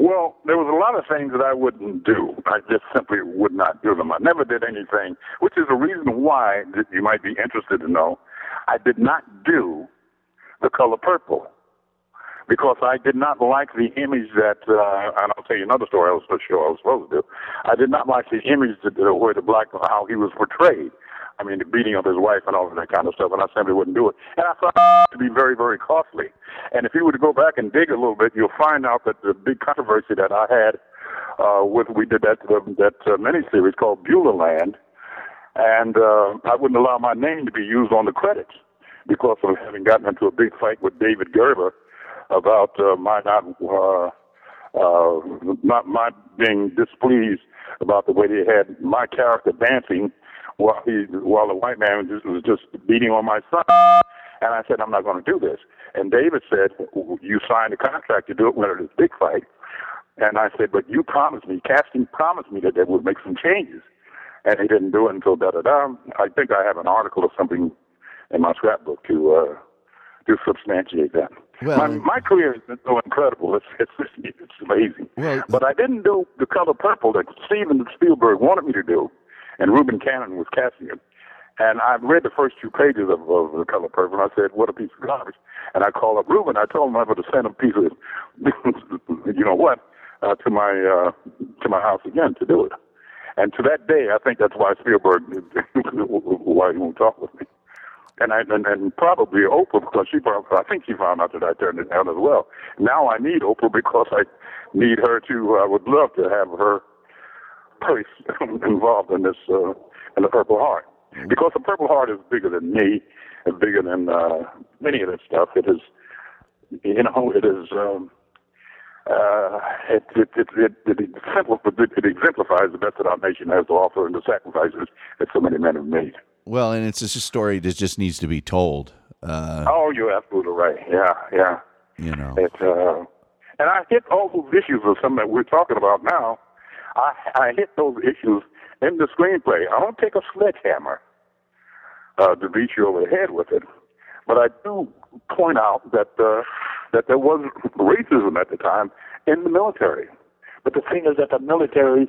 Well, there was a lot of things that I wouldn't do. I just simply would not do them. I never did anything, which is a reason why you might be interested to know. I did not do the color purple because I did not like the image that, uh, and I'll tell you another story I was sure I was supposed to do. I did not like the image that, uh, where the black, how he was portrayed. I mean, the beating of his wife and all of that kind of stuff, and I simply wouldn't do it. And I thought it to be very, very costly. And if you were to go back and dig a little bit, you'll find out that the big controversy that I had uh, with we did that uh, that uh, miniseries called Beulah Land, and uh, I wouldn't allow my name to be used on the credits because of having gotten into a big fight with David Gerber about uh, my not uh, uh, not my being displeased about the way they had my character dancing while he while the white man was just, was just beating on my son. And I said, I'm not going to do this. And David said, You signed a contract to do it when it is a big fight. And I said, But you promised me, casting promised me that they would make some changes. And he didn't do it until da da da. I think I have an article or something in my scrapbook to uh, to substantiate that. Well- my, my career has been so incredible. It's it's it's, it's amazing. Well- but I didn't do the color purple that Steven Spielberg wanted me to do, and Reuben Cannon was casting it. And I read the first two pages of, of the color purple, and I said, "What a piece of garbage!" And I called up Reuben. I told him I would send a piece of, you know what, uh, to my uh, to my house again to do it. And to that day, I think that's why Spielberg, why he won't talk with me. And I and, and probably Oprah because she found, I think she found out that I turned it down as well. Now I need Oprah because I need her to. I would love to have her place involved in this uh, in the Purple Heart because the Purple Heart is bigger than me, and bigger than uh, many of that stuff. It is, you know, it is. Um, uh, it, it, it, it, it, exemplifies, it exemplifies the best that our nation has to offer and the sacrifices that so many men have made. Well, and it's just a story that just needs to be told. Uh, Oh, you're absolutely right. Yeah, yeah. you know, It, uh, and I hit all those issues of some that we're talking about now. I, I hit those issues in the screenplay. I don't take a sledgehammer uh, to beat you over the head with it, but I do point out that uh, that there was racism at the time in the military. But the thing is that the military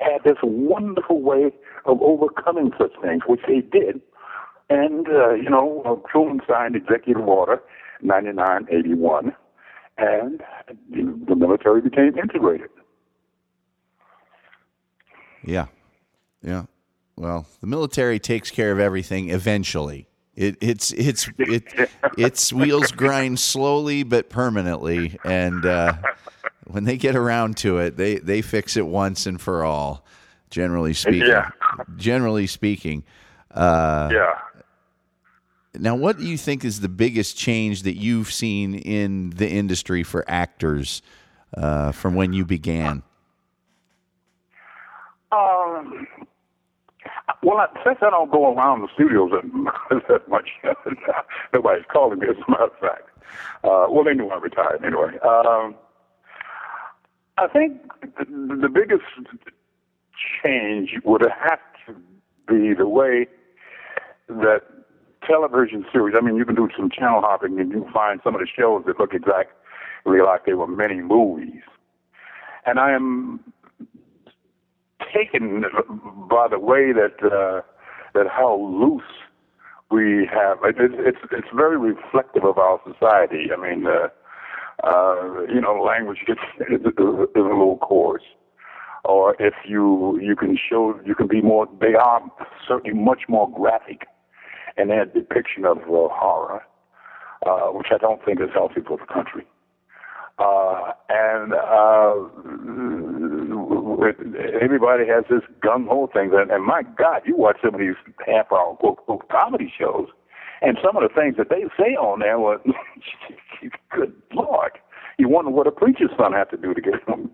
had this wonderful way of overcoming such things, which they did. And, uh, you know, uh, Truman signed Executive Order 9981, and the military became integrated. Yeah, yeah. Well, the military takes care of everything eventually. It, it's it's it, its wheels grind slowly but permanently, and uh, when they get around to it, they they fix it once and for all. Generally speaking, Yeah. generally speaking, uh, Yeah. Now, what do you think is the biggest change that you've seen in the industry for actors uh, from when you began? Um, well, I, since I don't go around the studios that, that much, nobody's calling me, as a matter of fact. Uh, well, they knew I retired anyway. Um, I think the, biggest change would have to be the way that television series, I mean, you can do some channel hopping and you find some of the shows that look exactly like they were mini movies. And I am taken by the way that uh, that how loose we have. It, it's it's very reflective of our society. I mean, uh, uh, you know, language gets is, is a little coarse. Or if you you can show you can be more. They are certainly much more graphic in their depiction of uh, horror, uh, which I don't think is healthy for the country. Uh, and uh, everybody has this gung ho thing. And, and my God, you watch some of these half hour quote, quote, comedy shows, and some of the things that they say on there was, good Lord. You wonder what a preacher's son had to do to get him.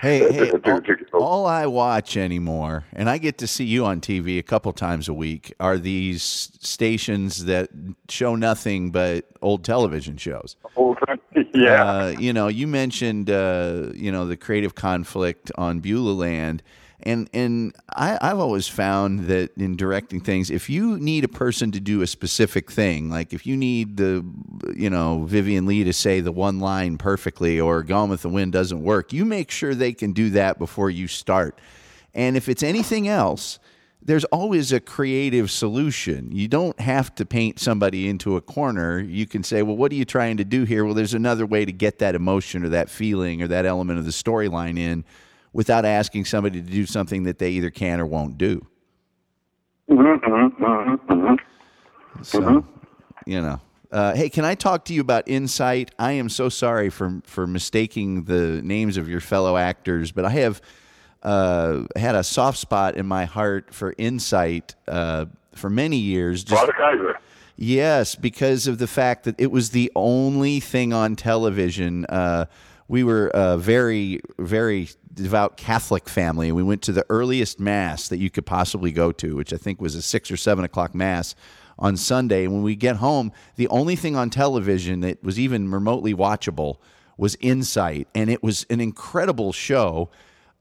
Hey, hey, all, all I watch anymore, and I get to see you on TV a couple times a week, are these stations that show nothing but old television shows. Old, yeah. Uh, you know, you mentioned, uh, you know, the creative conflict on Beulah Land. And and I, I've always found that in directing things, if you need a person to do a specific thing, like if you need the, you know, Vivien Leigh to say the one line perfectly, or Gone with the Wind doesn't work, you make sure they can do that before you start. And if it's anything else, there's always a creative solution. You don't have to paint somebody into a corner. You can say, well, what are you trying to do here? Well, there's another way to get that emotion or that feeling or that element of the storyline in without asking somebody to do something that they either can or won't do. Mm-hmm, mm-hmm, mm-hmm. So, you know. Uh, hey, can I talk to you about Insight? I am so sorry for for mistaking the names of your fellow actors, but I have uh, had a soft spot in my heart for Insight uh, for many years. Just, Kaiser. Yes, because of the fact that it was the only thing on television. Uh, we were a very, very devout Catholic family. We went to the earliest mass that you could possibly go to, which I think was a six or seven o'clock mass on Sunday. And when we get home, the only thing on television that was even remotely watchable was Insight, and it was an incredible show.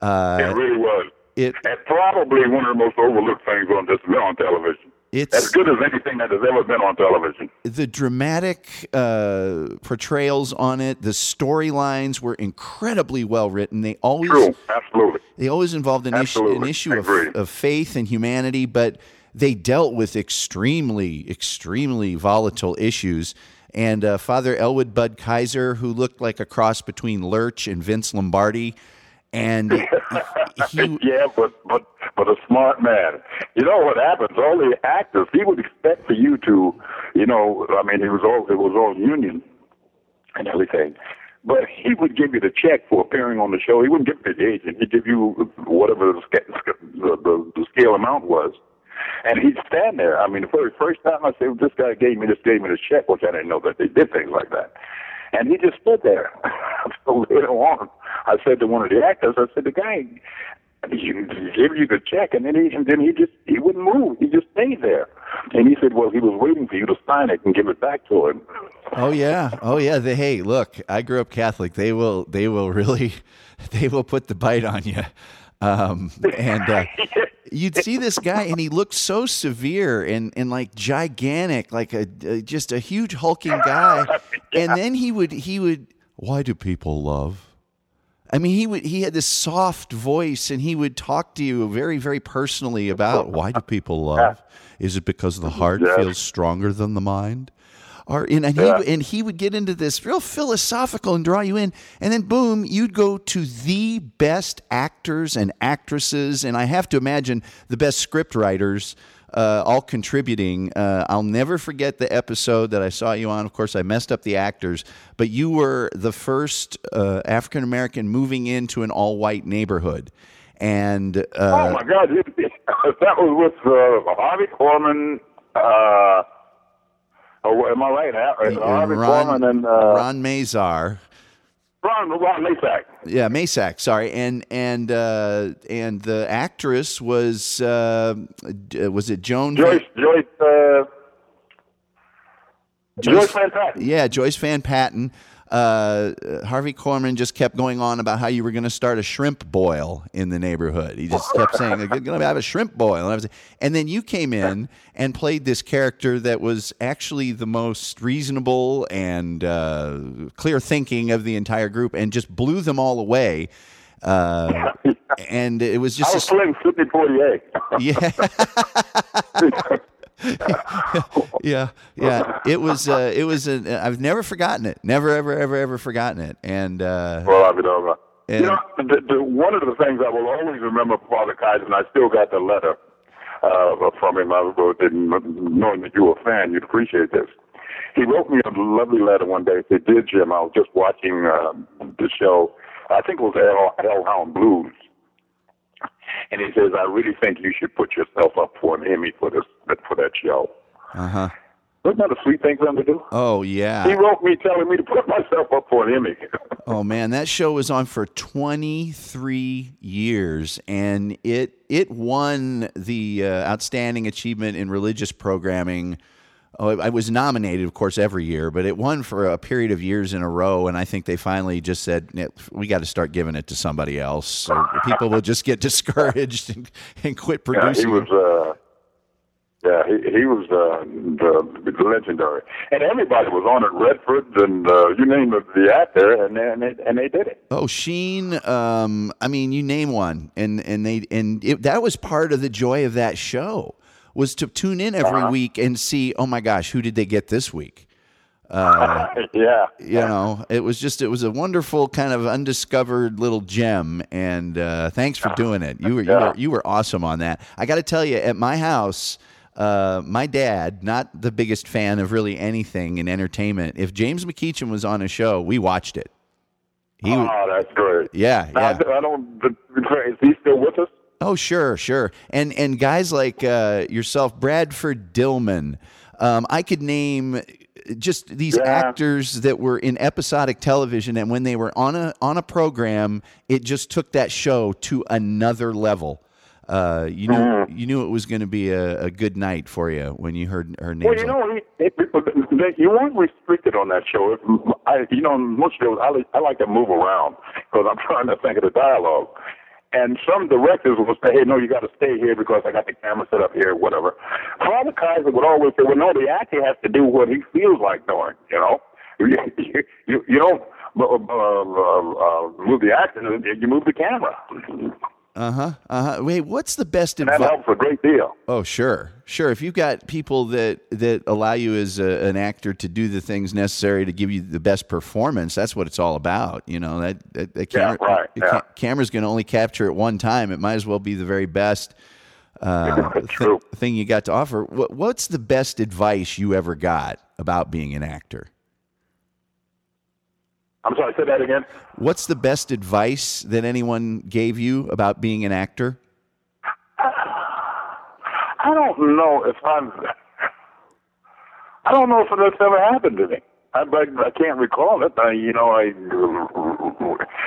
Uh, it really was. It and probably one of the most overlooked things on just on television. It's as good as anything that has ever been on television. The dramatic uh, portrayals on it, the storylines were incredibly well written. They always True, absolutely. They always involved an issue, an issue of, of faith and humanity, but they dealt with extremely, extremely volatile issues. And uh, Father Elwood Bud Kaiser, who looked like a cross between Lurch and Vince Lombardi, and he, yeah, but but but a smart man. You know what happens? All the actors, he would expect for you to, you know, I mean, it was all it was all union and everything. But he would give you the check for appearing on the show. He wouldn't give it to the agent. He'd give you whatever the, the, the, the scale amount was. And he'd stand there. I mean, the very first time I said, well, this guy gave me this, gave me this check, which I didn't know that they did things like that. And he just stood there. so later on, I said to one of the actors, I said, the guy he gave you the check, and then he and then he just he wouldn't move. He just stayed there. And he said, well, he was waiting for you to sign it and give it back to him. Oh yeah, oh yeah. The, hey, look, I grew up Catholic. They will they will really they will put the bite on you. Um, and uh, you'd see this guy, and he looked so severe and, and like gigantic, like a, a just a huge hulking guy. yeah. And then he would he would. Why do people love? I mean, he would he had this soft voice, and he would talk to you very very personally about why do people love? Is it because the heart Yes. feels stronger than the mind? Or and, and Yeah. he and he would get into this real philosophical and draw you in, and then boom, you'd go to the best actors and actresses, and I have to imagine the best script writers. Uh, all contributing. Uh, I'll never forget the episode that I saw you on. Of course, I messed up the actors, but you were the first uh, African American moving into an all white neighborhood. And uh, oh my God, that was with uh, Harvey Korman, uh, Oh, am I right? Har- Harvey Ron, Korman and uh, Ron Mazar. Ron, Ron Masak. Yeah, Masak. Sorry, and and uh, and the actress was uh, was it Joan? Joyce, Joyce, uh, Joyce Van Patten. Yeah, Joyce Van Patten. Uh, Harvey Korman just kept going on about how you were going to start a shrimp boil in the neighborhood. He just kept saying, "You're going to have a shrimp boil," and, was, and then you came in and played this character that was actually the most reasonable and uh, clear thinking of the entire group, and just blew them all away. Uh, and it was just I was a- playing Sidney Poitier. yeah. yeah, yeah. It was. Uh, it was. An, I've never forgotten it. Never, ever, ever, ever forgotten it. And uh, Well, I mean, uh, And- you know, the, the, one of the things I will always remember from Father Kaiser, and I still got the letter uh, from him. I wrote it, knowing that you were a fan, you'd appreciate this. He wrote me a lovely letter one day. He said, "Dear Jim, I was just watching uh, the show. I think it was Hell, Hellhound Blues." And he says, "I really think you should put yourself up for an Emmy for this for that show." uh huh. Wasn't that a sweet thing for him to do? Oh yeah. He wrote me telling me to put myself up for an Emmy. Oh man, that show was on for 23 years, and it it won the uh, outstanding achievement in religious programming. Oh, I was nominated, of course, every year, but it won for a period of years in a row. And I think they finally just said, "We got to start giving it to somebody else." So people will just get discouraged and, and quit Yeah, he producing. was. Uh, yeah, he he was uh, the, the legendary, and everybody was on it. Redford and uh, you name the, the actor, and and they and they did it. Oh, Sheen. Um, I mean, you name one, and and they and it, that was part of the joy of that show was to tune in every week and see. Oh my gosh, who did they get this week? Uh, yeah, you know, it was just it was a wonderful kind of undiscovered little gem, and uh, thanks for doing it. You were you were you were awesome on that. I got to tell you, at my house. Uh, my dad, not the biggest fan of really anything in entertainment. If James McEachin was on a show, we watched it. He, oh, that's great. yeah, yeah. I don't. Is he still with us? Oh, sure, sure. And and guys like uh, yourself, Bradford Dillman. Um, I could name just these Yeah. actors that were in episodic television, and when they were on a on a program, it just took that show to another level. Uh, you knew Mm-hmm. you knew it was going to be a, a good night for you when you heard her name. Well, you know, he, he, they, you weren't restricted on that show. I, you know, most shows, I, I like to move around because I'm trying to think of the dialogue. And some directors will say, hey, no, you got to stay here because I got the camera set up here, whatever. Father Kaiser would always say, well, no, the actor has to do what he feels like doing, you know? You, you, you don't uh, uh, uh, move the actor, you move the camera. Uh huh. Uh huh. Wait, what's the best And that advice? helps a great deal. Oh, sure, sure. If you've got people that that allow you as a, an actor to do the things necessary to give you the best performance, that's what it's all about. You know that that, that Yeah, camera, right, yeah. ca- camera's going to only capture it one time. It might as well be the very best uh, True. thing you got to offer. What, what's the best advice you ever got about being an actor? I'm sorry, say that again. What's the best advice that anyone gave you about being an actor? I don't know if I'm. I don't know if that's ever happened to me. I, I, I can't recall it. I, you know, I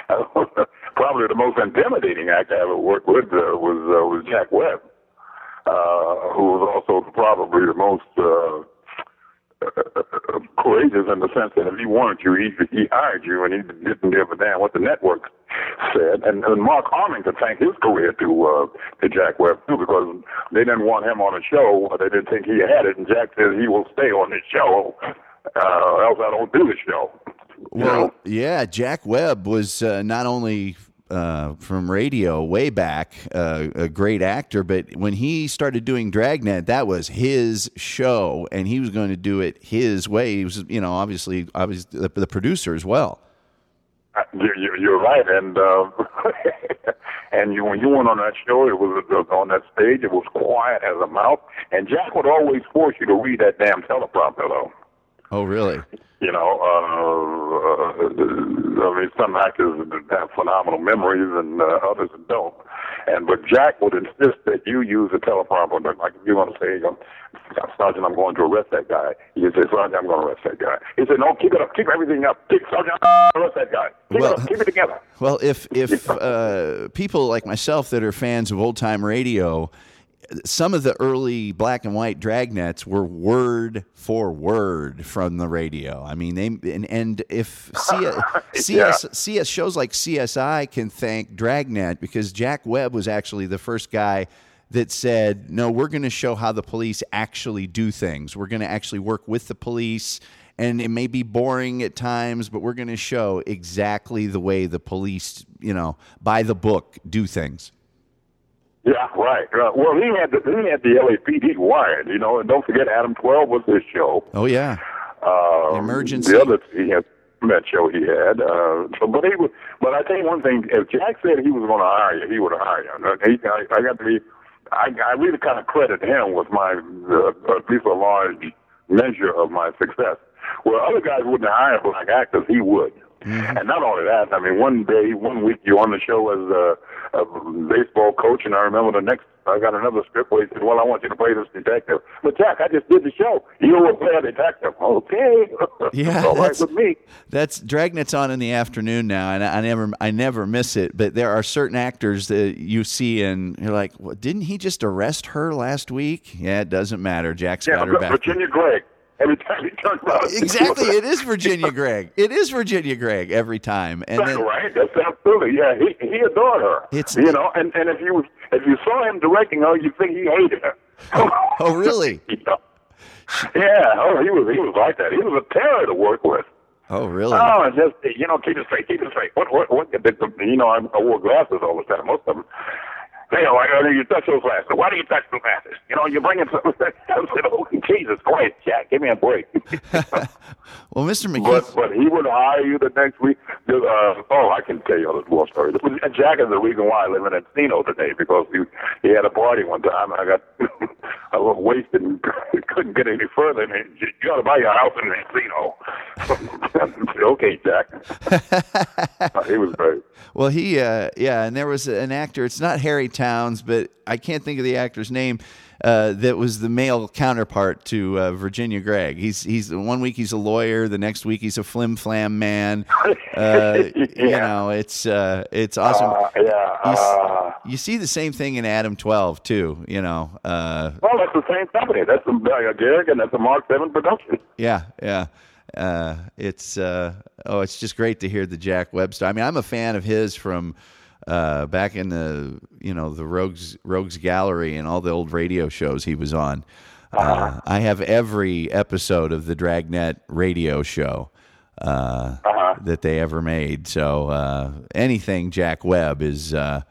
probably the most intimidating actor I ever worked with uh, was uh, was Jack Webb, uh, who was also probably the most uh, courageous in the sense that if he wanted you, he he hired you, and he didn't give a damn what the network said. And, and Mark Harmon could thank his career to uh, to Jack Webb too, because they didn't want him on a show. They didn't think he had it, and Jack said he will stay on this show, uh, else I don't do the show. You Well, know? yeah, Jack Webb was uh, not only uh, from radio way back, uh, a great actor, but when he started doing Dragnet, that was his show, and he was going to do it his way. He was, you know, obviously, obviously the, the producer as well. Uh, You, you, you're right, and uh, and you, when you went on that show, it was uh, on that stage. It was quiet as a mouse, and Jack would always force you to read that damn teleprompter, though. Oh, really? You know, uh, uh, I mean, some actors have phenomenal memories, and uh, others don't. And but Jack would insist that you use a teleprompter. Like if you want to say, Sergeant, I'm going to arrest that guy. You say, Sergeant, I'm going to arrest that guy. He said, No, keep it up, keep everything up. Keep Sergeant, arrest that guy. Keep Well- it up, keep it together. Well, if if uh, people like myself that are fans of old time radio, some of the early black and white dragnets were word for word from the radio. I mean, they and, and if C, CS, CS shows like CSI can thank Dragnet because Jack Webb was actually the first guy that said, "No, we're going to show how the police actually do things. We're going to actually work with the police." And it may be boring at times, but we're going to show exactly the way the police, you know, by the book, do things. Yeah, right. Uh, well, he had the he had the LAPD wired, you know, and don't forget Adam Twelve was his show. Oh yeah, Uh, Emergency. The other he had that show he had. Uh, so, but he was. But I tell you one thing: if Jack said he was going to hire you, he would have hired you. He, I, I got to be. I, I really kind of credit him with my uh, at least a large measure of my success. Well, other guys wouldn't hire black actors. He would. Mm-hmm. And not only that, I mean, one day, one week, you're on the show as a, a baseball coach, and I remember the next, I got another script where he said, "Well, I want you to play this detective." But Jack, I just did the show. You will play a detective, okay? Yeah, all right that's- with me. That's Dragnet's on in the afternoon now, and I, I never, I never miss it. But there are certain actors that you see, and you're like, well, "Didn't he just arrest her last week?" Yeah, it doesn't matter. Jack's Yeah, got her back. Virginia Gregg. Every time he turns around, Exactly, it is Virginia Gregg. It is Virginia Gregg every time, and then right. That's absolutely. Yeah, he he adored her. It's- you know, and and if you if you saw him directing oh, her, you think he hated her. oh really? yeah. Yeah. Oh, he was he was like that. He was a terror to work with. Oh really? Oh, and just you know, keep it straight, keep it straight. What what what? You know, I, I wore glasses all the time. Most of them. They know, like, oh, you touch those glasses. Why do you touch the glasses? You know, you're bringing some. I said, oh, Jesus Christ, Jack, give me a break. Well, Mr. McKee, But but he would hire you the next week. Uh, oh, I can tell you all this war story. This Jack is the reason why I live in Encino today because he he had a party one time and I got a little wasted and couldn't get any further. And he, you got to buy your house in Encino. okay, Jack. he was great. Well, he, uh, yeah, and there was an actor. It's not Harry Towns, but I can't think of the actor's name. Uh, that was the male counterpart to uh, Virginia Gregg. He's he's one week he's a lawyer, the next week he's a flim flam man. Uh, You know, it's uh, it's awesome. Uh, yeah. you, Uh, you see the same thing in Adam Twelve too. You know, uh, well, that's the same company. That's the uh, Derek and that's the Mark Seven production. Yeah, yeah. Uh, it's uh, oh, it's just great to hear the Jack Webster. I mean, I'm a fan of his from uh, back in the you know the Rogues Rogues Gallery and all the old radio shows he was on. Uh, I have every episode of the Dragnet radio show uh, that they ever made. So uh, anything Jack Webb is. Uh,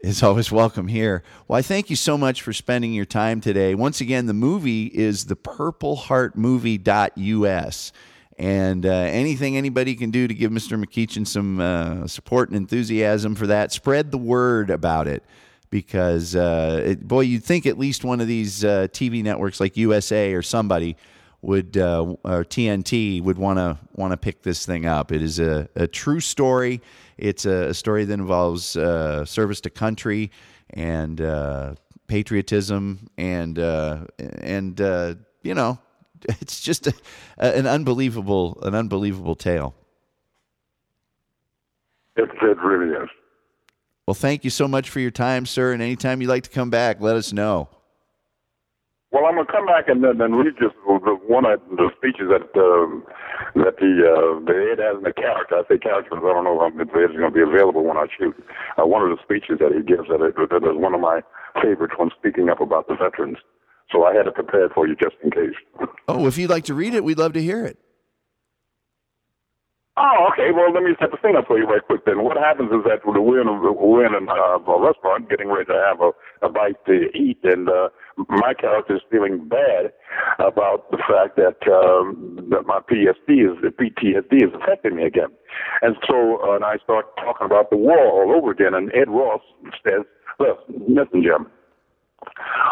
is always welcome here. Well, I thank you so much for spending your time today. Once again, the movie is the purple heart purpleheartmovie.us. And uh, anything anybody can do to give Mr. McEachin some uh, support and enthusiasm for that, spread the word about it. Because, uh, it, boy, you'd think at least one of these uh, TV networks like USA or somebody would, uh, or TNT, would want to want to pick this thing up. It is a, a true story. It's a, a story that involves uh, service to country and patriotism and and you know, it's just a, an unbelievable an unbelievable tale. It, it really is. Well, thank you so much for your time, sir. And anytime you'd like to come back, let us know. Well, I'm gonna come back and then and read just the, one of the speeches that um, that the uh, the Ed has in the character. I say character because I don't know if it's going to be available when I shoot. Uh, one of the speeches that he gives that, it, that is one of my favorites when speaking up about the veterans. So I had it prepared for you just in case. Oh, if you'd like to read it, we'd love to hear it. Oh, okay. Well, let me set the scene up for you right quick then. What happens is that we're in a, we're in a, uh, a restaurant getting ready to have a, a bite to eat, and uh, my character is feeling bad about the fact that um, that my PTSD is the PTSD is affecting me again, and so uh, and I start talking about the war all over again. And Ed Ross says, "Look, listen, Jim,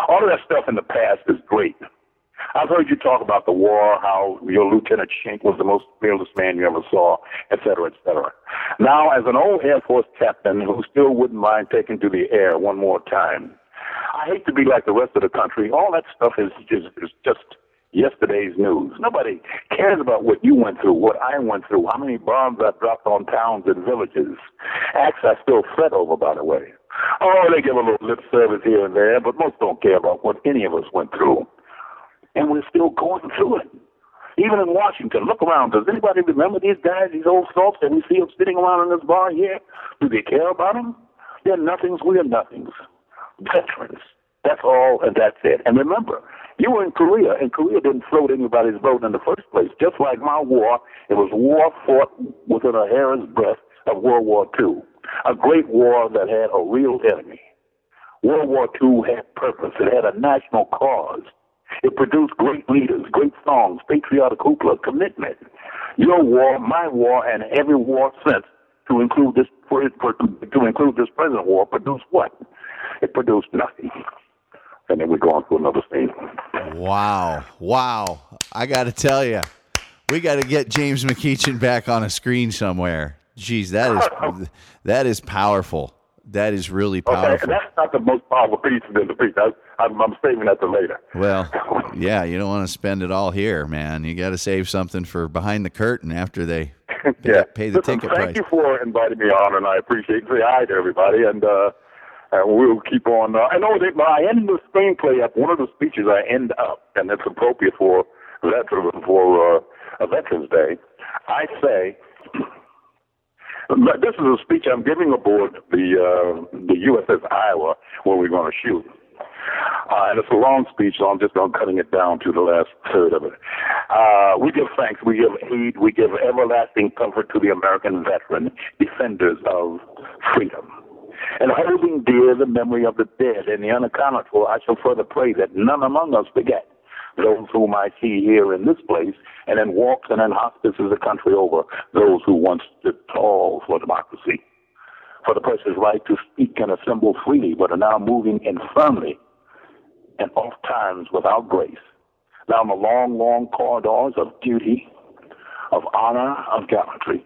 all of that stuff in the past is great." I've heard you talk about the war, how your Lieutenant Schenck was the most fearless man you ever saw, et cetera, et cetera. Now, as an old Air Force captain who still wouldn't mind taking to the air one more time, I hate to be like the rest of the country. All that stuff is just, is just yesterday's news. Nobody cares about what you went through, what I went through, how many bombs I dropped on towns and villages. Acts I still fret over, by the way. Oh, they give a little lip service here and there, but most don't care about what any of us went through. And we're still going through it. Even in Washington, look around. Does anybody remember these guys, these old salts that we see them sitting around in this bar here? Do they care about them? They're nothings. We are nothings. Veterans. That's all, and that's it. And remember, you were in Korea, and Korea didn't float anybody's boat in the first place. Just like my war, it was war fought within a hair's breadth of World War II. A great war that had a real enemy. World War II had purpose. It had a national cause. It produced great leaders, great songs, patriotic hoopla, commitment. Your war, my war, and every war since, to include this to include this present war, produced what? It produced nothing. And then we go on to another scene. Wow. Wow. I got to tell you, we got to get James McEachin back on a screen somewhere. Jeez, that is that is powerful. That is really Okay, powerful. that's not the most powerful piece in the piece. I, I'm, I'm saving that to later. Well, yeah, you don't want to spend it all here, man. You got to save something for behind the curtain after they pay, yeah. pay the Listen, ticket thank price. you for inviting me on, and I appreciate Say hi to everybody, and uh, uh, we'll keep on. Uh, I know that I end the screenplay up. One of the speeches I end up, and it's appropriate for veteran for uh, a Veterans Day. I say. This is a speech I'm giving aboard the uh, the USS Iowa where we're going to shoot. Uh, and it's a long speech, so I'm just going cutting it down to the last third of it. Uh, we give thanks, we give aid, we give everlasting comfort to the American veteran, defenders of freedom. And holding dear the memory of the dead and the unaccounted for, I shall further pray that none among us forget those whom I see here in this place, and in walks and in hospices the country over, those who once stood tall for democracy, for the precious right to speak and assemble freely, but are now moving infirmly and oft times without grace, down the long, long corridors of duty, of honor, of gallantry,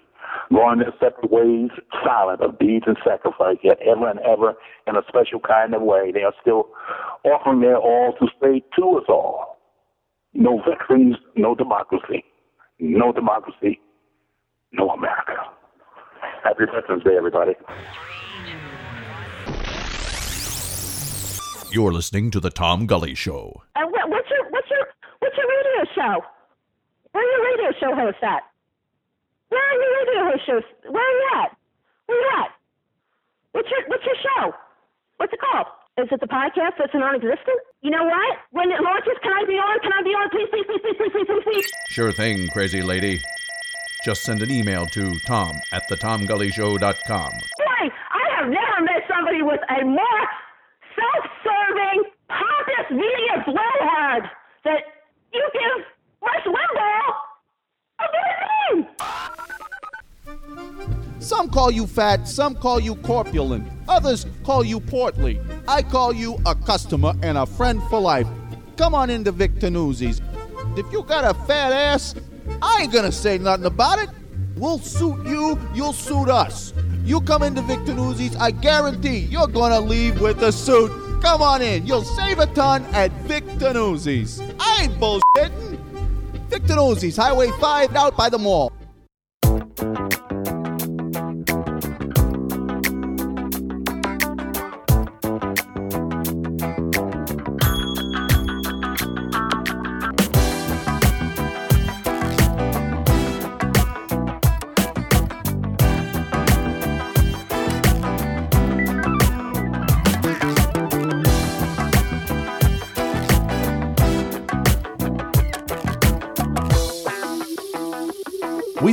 going their separate ways, silent of deeds and sacrifice, yet ever and ever in a special kind of way, they are still offering their all to stay to us all. No veterans, no democracy. No democracy, no America. Happy Veterans Day, everybody. You're listening to the Tom Gully Show. And what, what's your what's your what's your radio show? Where are your radio show hosts at? Where are your radio host shows? Where are you at? Where are you at? What's your what's your show? What's it called? Is it the podcast that's non-existent? You know what? When it launches, can I be on? Can I be on? Please, please, please, please, please, please, please, please. Sure thing, crazy lady. Just send an email to tom at thetomgullyshow.com. Boy, I have never met somebody with a more self-serving, pompous media blowhard that you give Rush Limbaugh a good name. Some call you fat, some call you corpulent, others call you portly. I call you a customer and a friend for life. Come on in into Victor Newsies. If you got a fat ass, I ain't gonna say nothing about it. We'll suit you, you'll suit us. You come into Victor Newsies, I guarantee you're gonna leave with a suit. Come on in, you'll save a ton at Victor Newsies. I ain't bullshitting. Victor Newsies, Highway 5 out by the mall.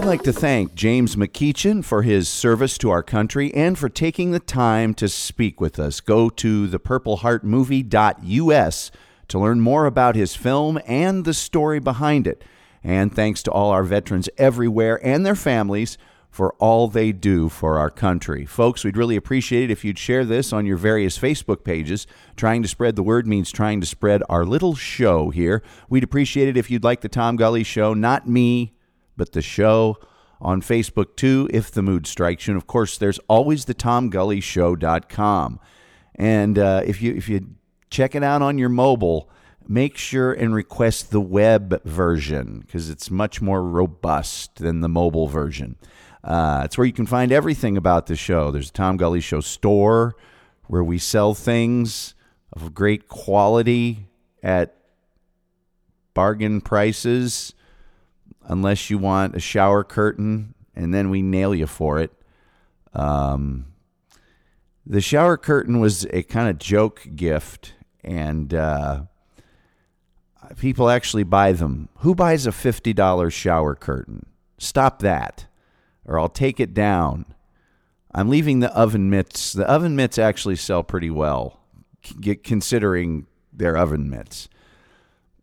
Like to thank James McEachin for his service to our country and for taking the time to speak with us. Go to thepurpleheartmovie.us to learn more about his film and the story behind it. And thanks to all our veterans everywhere and their families for all they do for our country. Folks, we'd really appreciate it if you'd share this on your various Facebook pages. Trying to spread the word means trying to spread our little show here. We'd appreciate it if you'd like the Tom Gully Show, not me, but the show on Facebook too, if the mood strikes you. And of course, there's always the TomGullyShow.com. And uh, if you if you check it out on your mobile, make sure and request the web version because it's much more robust than the mobile version. Uh, it's where you can find everything about the show. There's a Tom Gully Show store where we sell things of great quality at bargain prices, unless you want a shower curtain, and then we nail you for it. Um, the shower curtain was a kind of joke gift, and uh, people actually buy them. Who buys a $50 shower curtain? Stop that or I'll take it down. I'm leaving the oven mitts. The oven mitts actually sell pretty well, considering their oven mitts.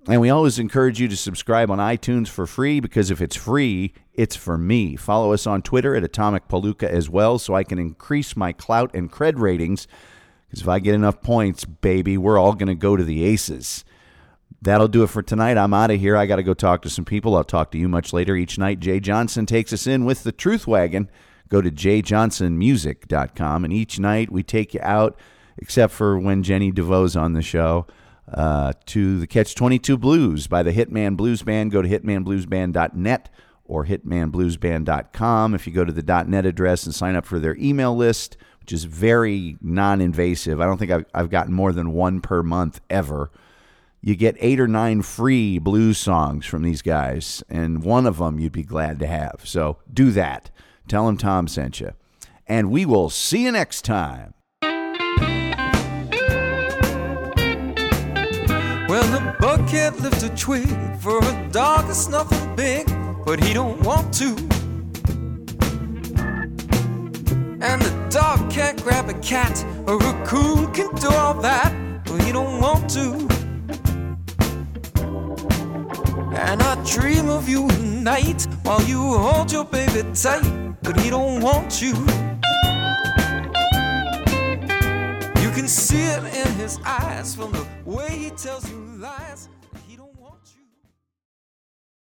And we always encourage you to subscribe on iTunes for free because if it's free, it's for me. Follow us on Twitter at Atomic Palooka as well so I can increase my clout and cred ratings. Because if I get enough points, baby, we're all going to go to the aces. That'll do it for tonight. I'm out of here. I got to go talk to some people. I'll talk to you much later each night. Jay Johnson takes us in with the Truth Wagon. Go to jayjohnsonmusic.com, and each night we take you out, except for when Jenny DeVoe's on the show, uh, to the Catch 22 Blues by the Hitman Blues Band. Go to hitmanbluesband.net or hitmanbluesband.com. If you go to the .net address and sign up for their email list, which is very non-invasive. I don't think I've, I've gotten more than one per month ever you get eight or nine free blues songs from these guys, and one of them you'd be glad to have. So do that. Tell them Tom sent you. And we will see you next time. Well, the buck can't lift a twig for a dog that's nothing big, but he don't want to. And the dog can't grab a cat, a coon can do all that, but he don't want to. And I dream of you at night while you hold your baby tight, but he don't want. You can see it in his eyes from the way he tells you lies.